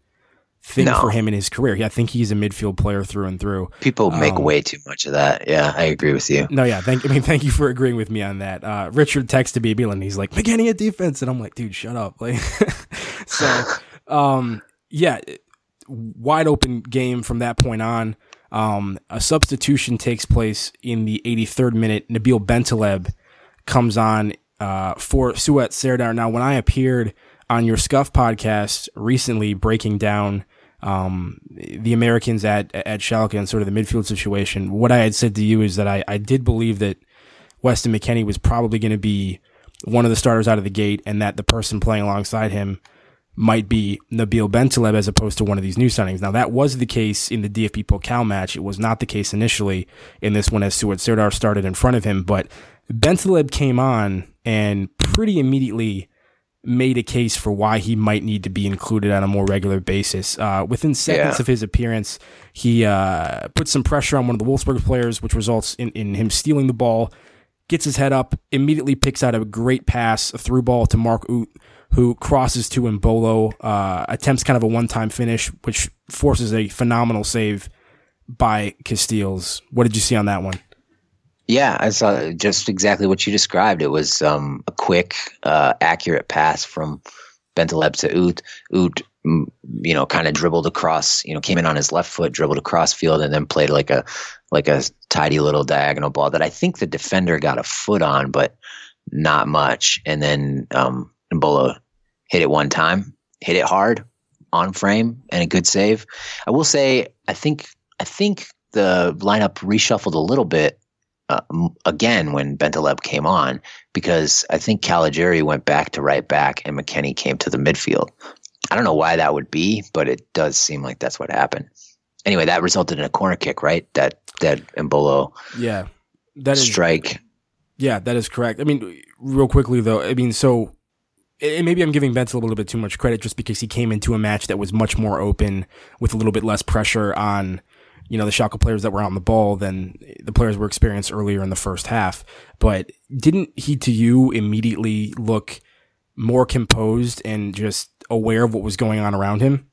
Speaker 2: thing no. for him in his career. I think he's a midfield player through and through.
Speaker 1: People make um, way too much of that. Yeah, I agree with you.
Speaker 2: No, yeah, thank I mean thank you for agreeing with me on that. Uh, Richard texted me and he's like, McKennie at defense, and I'm like, dude, shut up. Like, so, um, yeah, wide open game from that point on. Um, a substitution takes place in the 83rd minute. Nabil Bentaleb comes on uh, for Suat Serdar. Now, when I appeared on your Scuffed podcast recently, breaking down um, the Americans at at Schalke and sort of the midfield situation, what I had said to you is that I, I did believe that Weston McKennie was probably going to be one of the starters out of the gate, and that the person playing alongside him might be Nabil Bentaleb as opposed to one of these new signings. Now that was the case in the DFB Pokal match. It was not the case initially in this one as Suat Serdar started in front of him, but Bentaleb came on and pretty immediately made a case for why he might need to be included on a more regular basis. Uh, within seconds yeah. of his appearance, he uh, put some pressure on one of the Wolfsburg players, which results in, in him stealing the ball, gets his head up, immediately picks out a great pass, a through ball to Mark Uth, who crosses to Embolo, uh, attempts kind of a one time finish, which forces a phenomenal save by Casteels. What did you see on that one?
Speaker 1: Yeah, I saw just exactly what you described. It was um, a quick, uh, accurate pass from Bentaleb to Uth. Uth, mm, you know, kind of dribbled across, you know, came in on his left foot, dribbled across field, and then played like a like a tidy little diagonal ball that I think the defender got a foot on, but not much. And then um, hit it one time, hit it hard on frame, and a good save. I will say, I think I think the lineup reshuffled a little bit uh, again when Bentaleb came on because I think Caligiuri went back to right back and McKennie came to the midfield. I don't know why that would be, but it does seem like that's what happened. Anyway, that resulted in a corner kick, right? That that Embolo,
Speaker 2: yeah, that
Speaker 1: is strike.
Speaker 2: Yeah, that is correct. I mean, real quickly though, I mean, so and maybe I'm giving Benz a little bit too much credit just because he came into a match that was much more open with a little bit less pressure on, you know, the Schalke players that were on the ball than the players were experienced earlier in the first half. But didn't he to you immediately look more composed and just aware of what was going on around him?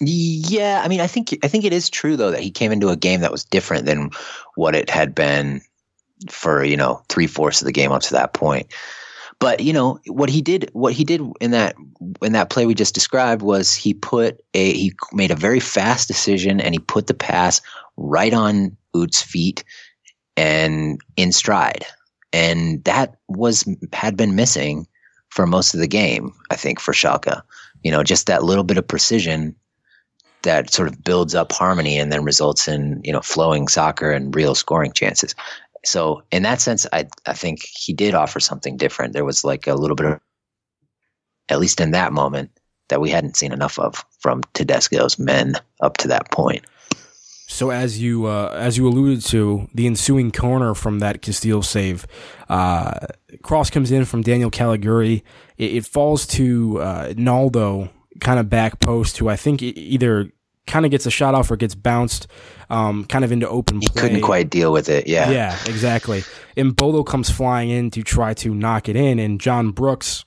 Speaker 1: Yeah, I mean, I think I think it is true though that he came into a game that was different than what it had been for you know three fourths of the game up to that point. But you know what he did. What he did in that in that play we just described was he put a he made a very fast decision and he put the pass right on Uth's feet and in stride, and that was had been missing for most of the game. I think for Schalke, you know, just that little bit of precision that sort of builds up harmony and then results in you know flowing soccer and real scoring chances so in that sense, I I think he did offer something different. There was like a little bit of, at least in that moment, that we hadn't seen enough of from Tedesco's men up to that point.
Speaker 2: So as you uh, as you alluded to, the ensuing corner from that Casteels save, uh, cross comes in from Daniel Caligiuri. It, it falls to uh, Naldo, kind of back post, who I think either kind of gets a shot off or gets bounced, um, kind of into open
Speaker 1: play. He couldn't quite deal with it. Yeah,
Speaker 2: yeah, exactly. Embolo comes flying in to try to knock it in, and John Brooks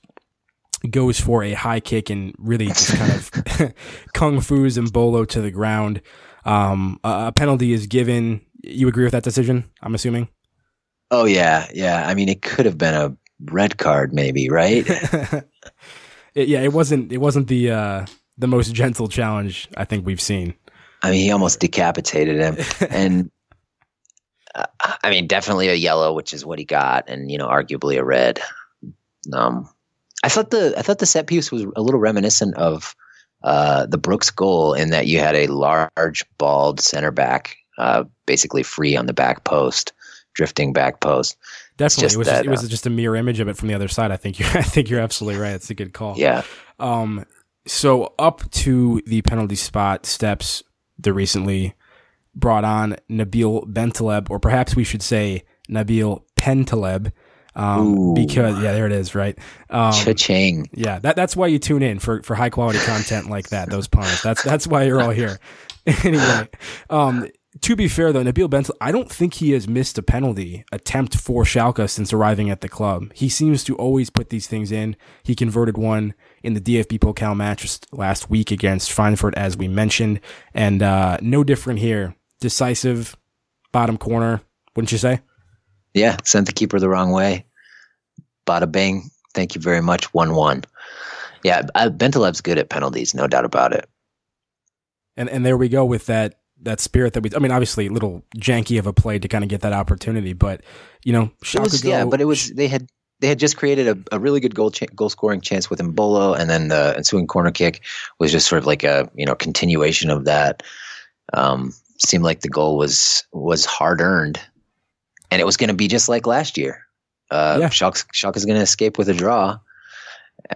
Speaker 2: goes for a high kick and really just kind of kung fu's Embolo to the ground. Um, a penalty is given. You agree with that decision? I'm assuming.
Speaker 1: Oh yeah, yeah. I mean, it could have been a red card, maybe, right?
Speaker 2: it, yeah, it wasn't. It wasn't the uh, the most gentle challenge I think we've seen.
Speaker 1: I mean, he almost decapitated him, and uh, I mean, definitely a yellow, which is what he got, and you know, arguably a red. Um, I thought the I thought the set piece was a little reminiscent of uh, the Brooks goal in that you had a large, bald center back, uh, basically free on the back post, drifting back post.
Speaker 2: Definitely, it was, that, just, it was uh, just a mirror image of it from the other side. I think you I think you're absolutely right. It's a good call.
Speaker 1: Yeah.
Speaker 2: Um. So up to the penalty spot steps the recently brought on Nabil Bentaleb, or perhaps we should say Nabil Pentaleb. Um, because yeah, there it is, right?
Speaker 1: Um, Cha-ching.
Speaker 2: Yeah, that, that's why you tune in for, for high quality content like that. Those puns. That's that's why you're all here. anyway, um, to be fair though, Nabil Bental, I don't think he has missed a penalty attempt for Schalke since arriving at the club. He seems to always put these things in. He converted one in the DFB Pokal match last week against Frankfurt, as we mentioned, and uh, no different here. Decisive, bottom corner, wouldn't you say?
Speaker 1: Yeah, sent the keeper the wrong way. Bada bing. Thank you very much. 1 1. Yeah, Bentaleb's good at penalties, no doubt about it.
Speaker 2: And and there we go with that that spirit that we. I mean, obviously, a little janky of a play to kind of get that opportunity, but you know,
Speaker 1: was, yeah, but it was they had they had just created a, a really good goal ch- goal scoring chance with Embolo, and then the ensuing corner kick was just sort of like a you know continuation of that. Um, seemed like the goal was was hard earned, and it was going to be just like last year. Uh, yeah. Schalke, Schalke is going to escape with a draw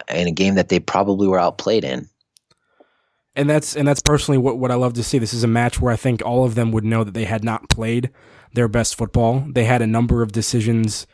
Speaker 1: in a game that they probably were outplayed in.
Speaker 2: And that's and that's personally what, what I love to see. This is a match where I think all of them would know that they had not played their best football. They had a number of decisions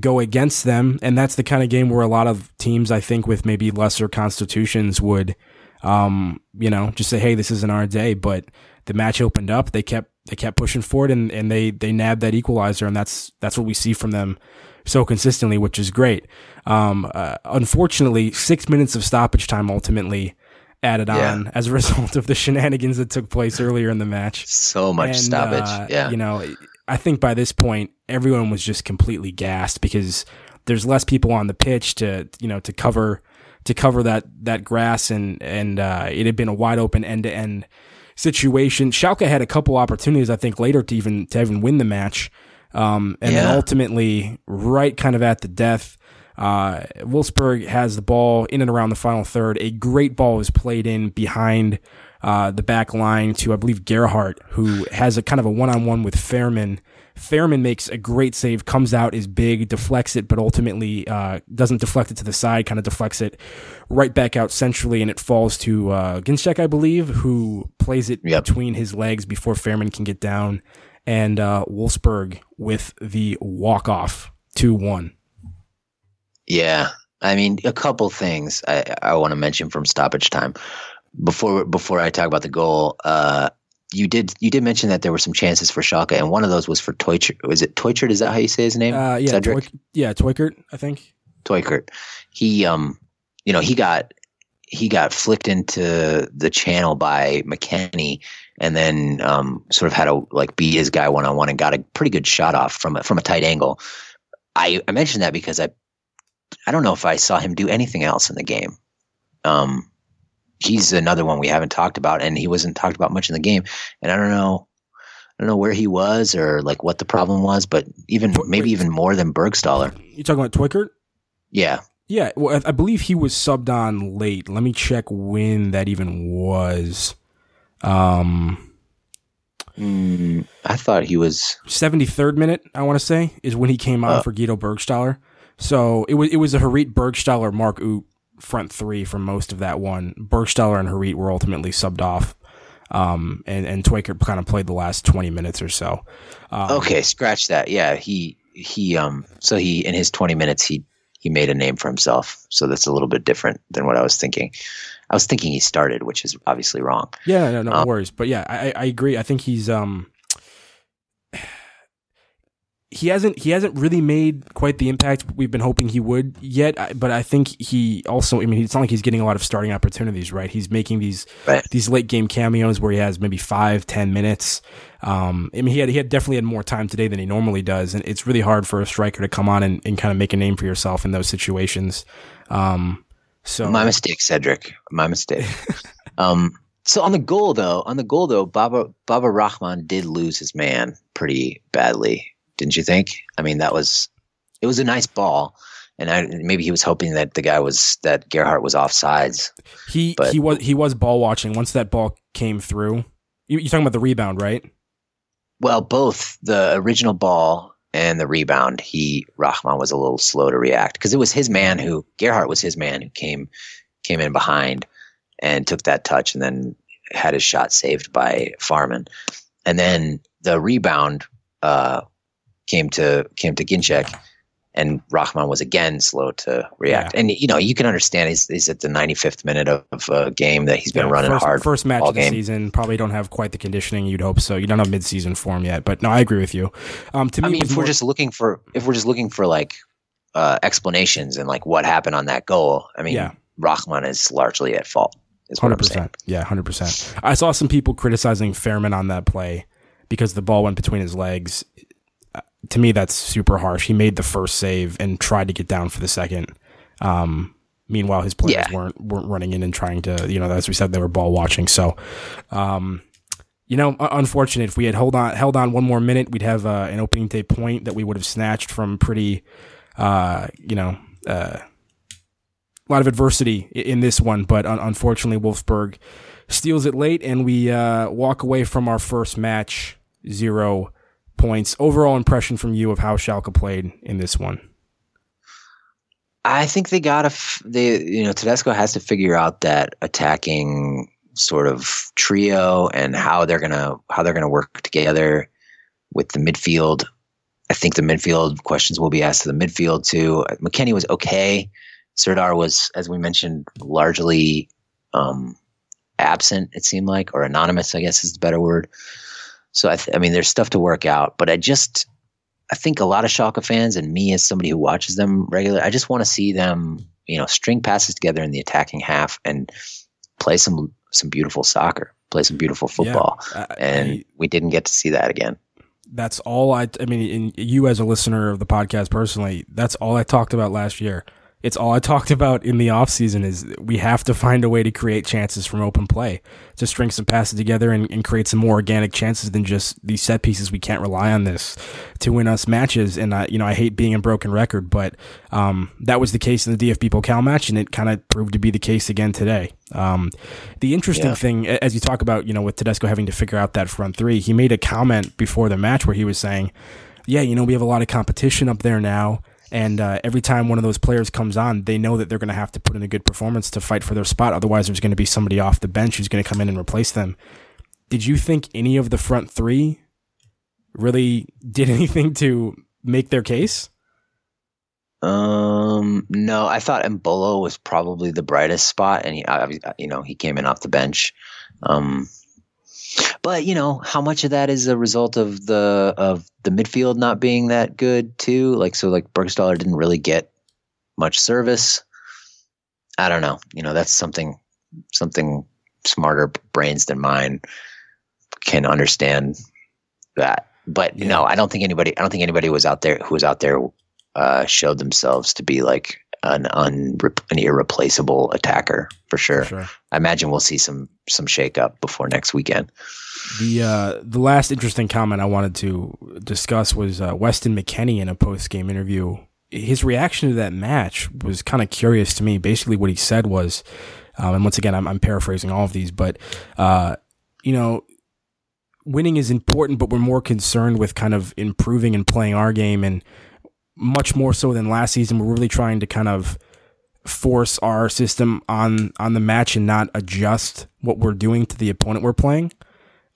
Speaker 2: go against them, and that's the kind of game where a lot of teams, I think, with maybe lesser constitutions would, um, you know, just say, "Hey, this isn't our day." But the match opened up. They kept they kept pushing forward and, and they they nabbed that equalizer and that's that's what we see from them so consistently, which is great. Um, uh, unfortunately, six minutes of stoppage time ultimately added yeah. on as a result of the shenanigans that took place earlier in the match.
Speaker 1: So much and, stoppage. Uh, yeah,
Speaker 2: you know, I think by this point everyone was just completely gassed because there's less people on the pitch to you know to cover to cover that that grass and and uh, it had been a wide open end to end situation. Schalke had a couple opportunities, I think, later to even to even win the match, um, and yeah. then ultimately, right kind of at the death, uh, Wolfsburg has the ball in and around the final third. A great ball is played in behind uh, the back line to I believe Gerhardt, who has a kind of a one on one with Fährmann Fährmann makes a great save, comes out, is big, deflects it, but ultimately uh, doesn't deflect it to the side, kind of deflects it right back out centrally, and it falls to uh, Ginczek, I believe, who plays it yep. between his legs before Fährmann can get down. And uh, Wolfsburg with the walk off 2 1.
Speaker 1: Yeah. I mean, a couple things I, I want to mention from stoppage time before before I talk about the goal. Uh, you did you did mention that there were some chances for Schalke, and one of those was for Teuchert. Was it Teuchert? Is that how you say his name?
Speaker 2: Uh, yeah, Cedric. Toy, yeah, Teuchert, I think.
Speaker 1: Teuchert. He um, you know, he got he got flicked into the channel by McKennie, and then um, sort of had to like beat his guy one on one, and got a pretty good shot off from a, from a tight angle. I, I mentioned that because I I don't know if I saw him do anything else in the game. Um, he's another one we haven't talked about, and he wasn't talked about much in the game. And I don't know, I don't know where he was or like what the problem was, but even maybe even more than Burgstaller.
Speaker 2: You talking about Teuchert?
Speaker 1: Yeah.
Speaker 2: Yeah, well, I believe he was subbed on late. Let me check when that even was. Um,
Speaker 1: mm, I thought he was
Speaker 2: 73rd minute. I want to say is when he came on uh, for Guido Burgstaller. So it was it was a Harit Burgstaller Mark Uth front three for most of that one. Burgstaller and Harit were ultimately subbed off. Um, and, and Teuchert kind of played the last 20 minutes or so.
Speaker 1: Um, okay. Scratch that. Yeah. He, he, um, so he, in his 20 minutes, he, he made a name for himself. So that's a little bit different than what I was thinking. I was thinking he started, which is obviously wrong.
Speaker 2: Yeah, no, no um, worries. But yeah, I, I agree. I think he's, um, he hasn't he hasn't really made quite the impact we've been hoping he would yet. But I think he also. I mean, it's not like he's getting a lot of starting opportunities, right? He's making these right. these late game cameos where he has maybe five, ten minutes. Um, I mean, he had he had definitely had more time today than he normally does, and it's really hard for a striker to come on and, and kind of make a name for yourself in those situations. Um, so
Speaker 1: my mistake, Cedric. My mistake. um, so on the goal though, on the goal though, Baba Baba Rahman did lose his man pretty badly didn't you think? I mean, that was it was a nice ball, and I, maybe he was hoping that the guy was that Gerhardt was offsides.
Speaker 2: He but, he was he was ball watching once that ball came through. You, are talking about the rebound, right?
Speaker 1: Well, both the original ball and the rebound. He Rahman was a little slow to react because it was his man who Gerhardt was his man who came came in behind and took that touch and then had his shot saved by Fährmann. And then the rebound uh, came to came to Ginczek, and Rahman was again slow to react. Yeah. And you know, you can understand he's, he's at the 95th minute of, of a game that he's been yeah, running
Speaker 2: first,
Speaker 1: hard.
Speaker 2: First match of the
Speaker 1: game.
Speaker 2: season, probably don't have quite the conditioning you'd hope so. You don't have mid-season form yet, but no, I agree with you. Um, to me,
Speaker 1: I mean, if more- we're just looking for if we're just looking for like uh, explanations and like what happened on that goal, I mean, yeah. Rahman is largely at fault.
Speaker 2: Hundred percent. Yeah, hundred percent. I saw some people criticizing Fährmann on that play because the ball went between his legs to me, that's super harsh. He made the first save and tried to get down for the second. Um, meanwhile, his players yeah. weren't weren't running in and trying to, you know, as we said, they were ball watching. So, um, you know, unfortunate. If we had hold on held on one more minute, we'd have uh, an opening day point that we would have snatched from pretty, uh, you know, uh, a lot of adversity in this one. But unfortunately, Wolfsburg steals it late, and we uh, walk away from our first match zero points. Overall impression from you of how Schalke played in this one?
Speaker 1: I think they got to, f- they, you know, Tedesco has to figure out that attacking sort of trio and how they're gonna how they're gonna work together with the midfield. I think the midfield questions will be asked to the midfield too. McKennie was okay. Serdar was, as we mentioned, largely um, absent. It seemed like, or anonymous, I guess is the better word. So I, th- I mean, there's stuff to work out, but I just, I think a lot of Schalke fans and me as somebody who watches them regularly, I just want to see them, you know, string passes together in the attacking half and play some some beautiful soccer, play some beautiful football, yeah, I, and I, we didn't get to see that again.
Speaker 2: That's all I. I mean, you as a listener of the podcast personally, that's all I talked about last year it's all I talked about in the offseason is we have to find a way to create chances from open play to string some passes together and, and, create some more organic chances than just these set pieces. We can't rely on this to win us matches. And I, you know, I hate being a broken record, but um, that was the case in the DFB Pokal match, and it kind of proved to be the case again today. Um, the interesting yeah. thing, as you talk about, you know, with Tedesco having to figure out that front three, he made a comment before the match where he was saying, "Yeah, you know, we have a lot of competition up there now." And uh, every time one of those players comes on, they know that they're going to have to put in a good performance to fight for their spot. Otherwise, there's going to be somebody off the bench who's going to come in and replace them. Did you think any of the front three really did anything to make their case?
Speaker 1: Um, no, I thought Embolo was probably the brightest spot, and he, you know, he came in off the bench. Um, but you know, how much of that is a result of the of the midfield not being that good too? Like so, like Burgstaller didn't really get much service. I don't know. You know, that's something something smarter brains than mine can understand that. But yeah. no, I don't think anybody. I don't think anybody was out there who was out there uh, showed themselves to be like an un, an irreplaceable attacker for sure. for sure. I imagine we'll see some some shakeup before next weekend.
Speaker 2: The uh, the last interesting comment I wanted to discuss was uh, Weston McKennie in a post game interview. His reaction to that match was kind of curious to me. Basically, what he said was, um, and once again, I'm, I'm, paraphrasing all of these, but uh, you know, winning is important, but we're more concerned with kind of improving and playing our game and much more so than last season. We're really trying to kind of force our system on on the match and not adjust what we're doing to the opponent we're playing.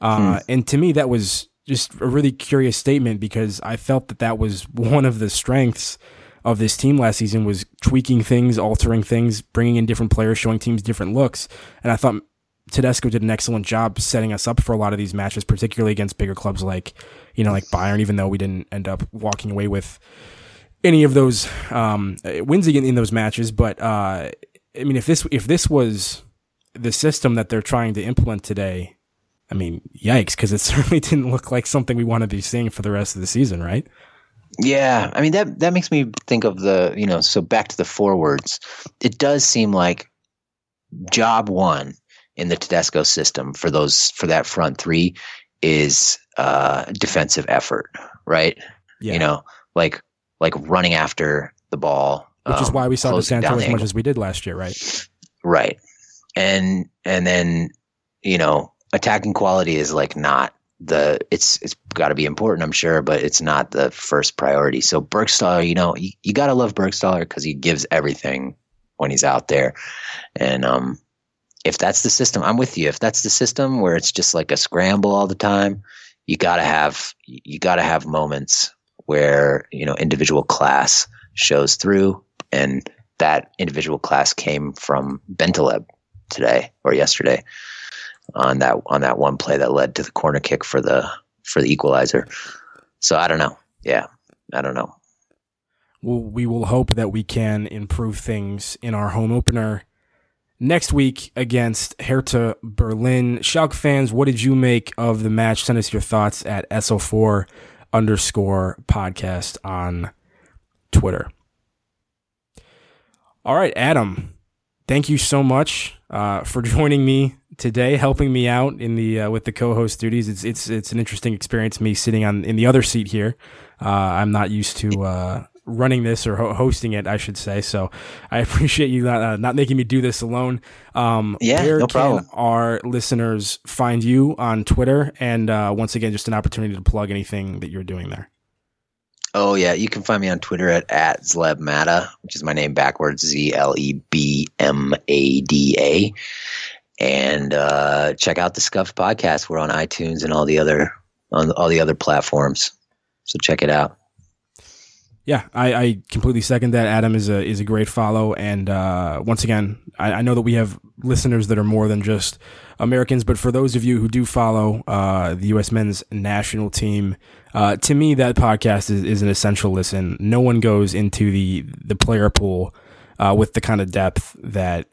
Speaker 2: Uh, hmm. And to me, that was just a really curious statement because I felt that that was one of the strengths of this team last season was tweaking things, altering things, bringing in different players, showing teams different looks. And I thought Tedesco did an excellent job setting us up for a lot of these matches, particularly against bigger clubs like, you know, like Bayern. Even though we didn't end up walking away with any of those um, wins in, in those matches, but uh, I mean, if this if this was the system that they're trying to implement today, I mean, yikes, because it certainly didn't look like something we want to be seeing for the rest of the season, right?
Speaker 1: Yeah, I mean that that makes me think of the you know so back to the forwards. It does seem like job one in the Tedesco system for those for that front three is uh, defensive effort, right? Yeah. You know, like like running after the ball,
Speaker 2: which um, is why we saw Di Santo as much as we did last year, right?
Speaker 1: Right, and and then you know attacking quality is like not the it's it's got to be important, I'm sure, but it's not the first priority. So Burgstaller, you know, you, you got to love Burgstaller because he gives everything when he's out there, and um, if that's the system, I'm with you. If that's the system where it's just like a scramble all the time, you gotta have you gotta have moments where you know individual class shows through, and that individual class came from Bentaleb today or yesterday on that on that one play that led to the corner kick for the for the equalizer. So I don't know. Yeah, I don't know.
Speaker 2: Well, we will hope that we can improve things in our home opener next week against Hertha Berlin. Schalke fans, what did you make of the match? Send us your thoughts at S04 underscore podcast on Twitter. All right, Adam, thank you so much uh, for joining me today, helping me out in the uh, with the co-host duties. It's it's it's an interesting experience. Me sitting on in the other seat here. Uh, I'm not used to uh, running this or ho- hosting it, I should say. So I appreciate you not, uh, not making me do this alone. Um,
Speaker 1: yeah, where no problem.
Speaker 2: can our listeners find you on Twitter? And uh, once again, just an opportunity to plug anything that you're doing there.
Speaker 1: Oh yeah, you can find me on Twitter at at Zlebmada, which is my name backwards, Z L E B M A D A, and uh, check out the Scuffed podcast. We're on iTunes and all the other on all the other platforms, so check it out.
Speaker 2: Yeah, I, I, completely second that. Adam is a is a great follow, and uh, once again, I, I, know that we have listeners that are more than just Americans, but for those of you who do follow uh, the U.S. men's national team, uh, to me that podcast is, is an essential listen. No one goes into the the player pool uh, with the kind of depth that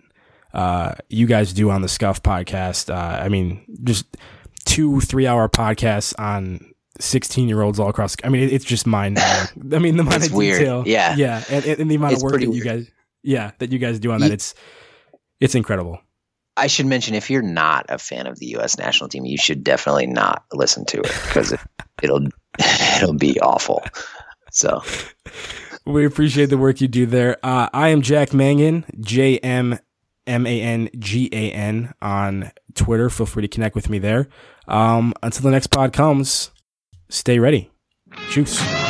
Speaker 2: uh, you guys do on the Scuffed podcast. Uh, I mean, just two three hour podcasts on 16 year olds all across. I mean, it's just mind. I mean, the amount of weird. detail.
Speaker 1: Yeah.
Speaker 2: Yeah. And, and the amount it's of work that you guys, yeah, that you guys do on that. It's, it's incredible.
Speaker 1: I should mention if you're not a fan of the U.S. national team, you should definitely not listen to it because it, it'll, it'll be awful. So
Speaker 2: we appreciate the work you do there. Uh, I am Jack Mangan, J M M A N G A N on Twitter. Feel free to connect with me there. Um, until the next pod comes, stay ready. Juice.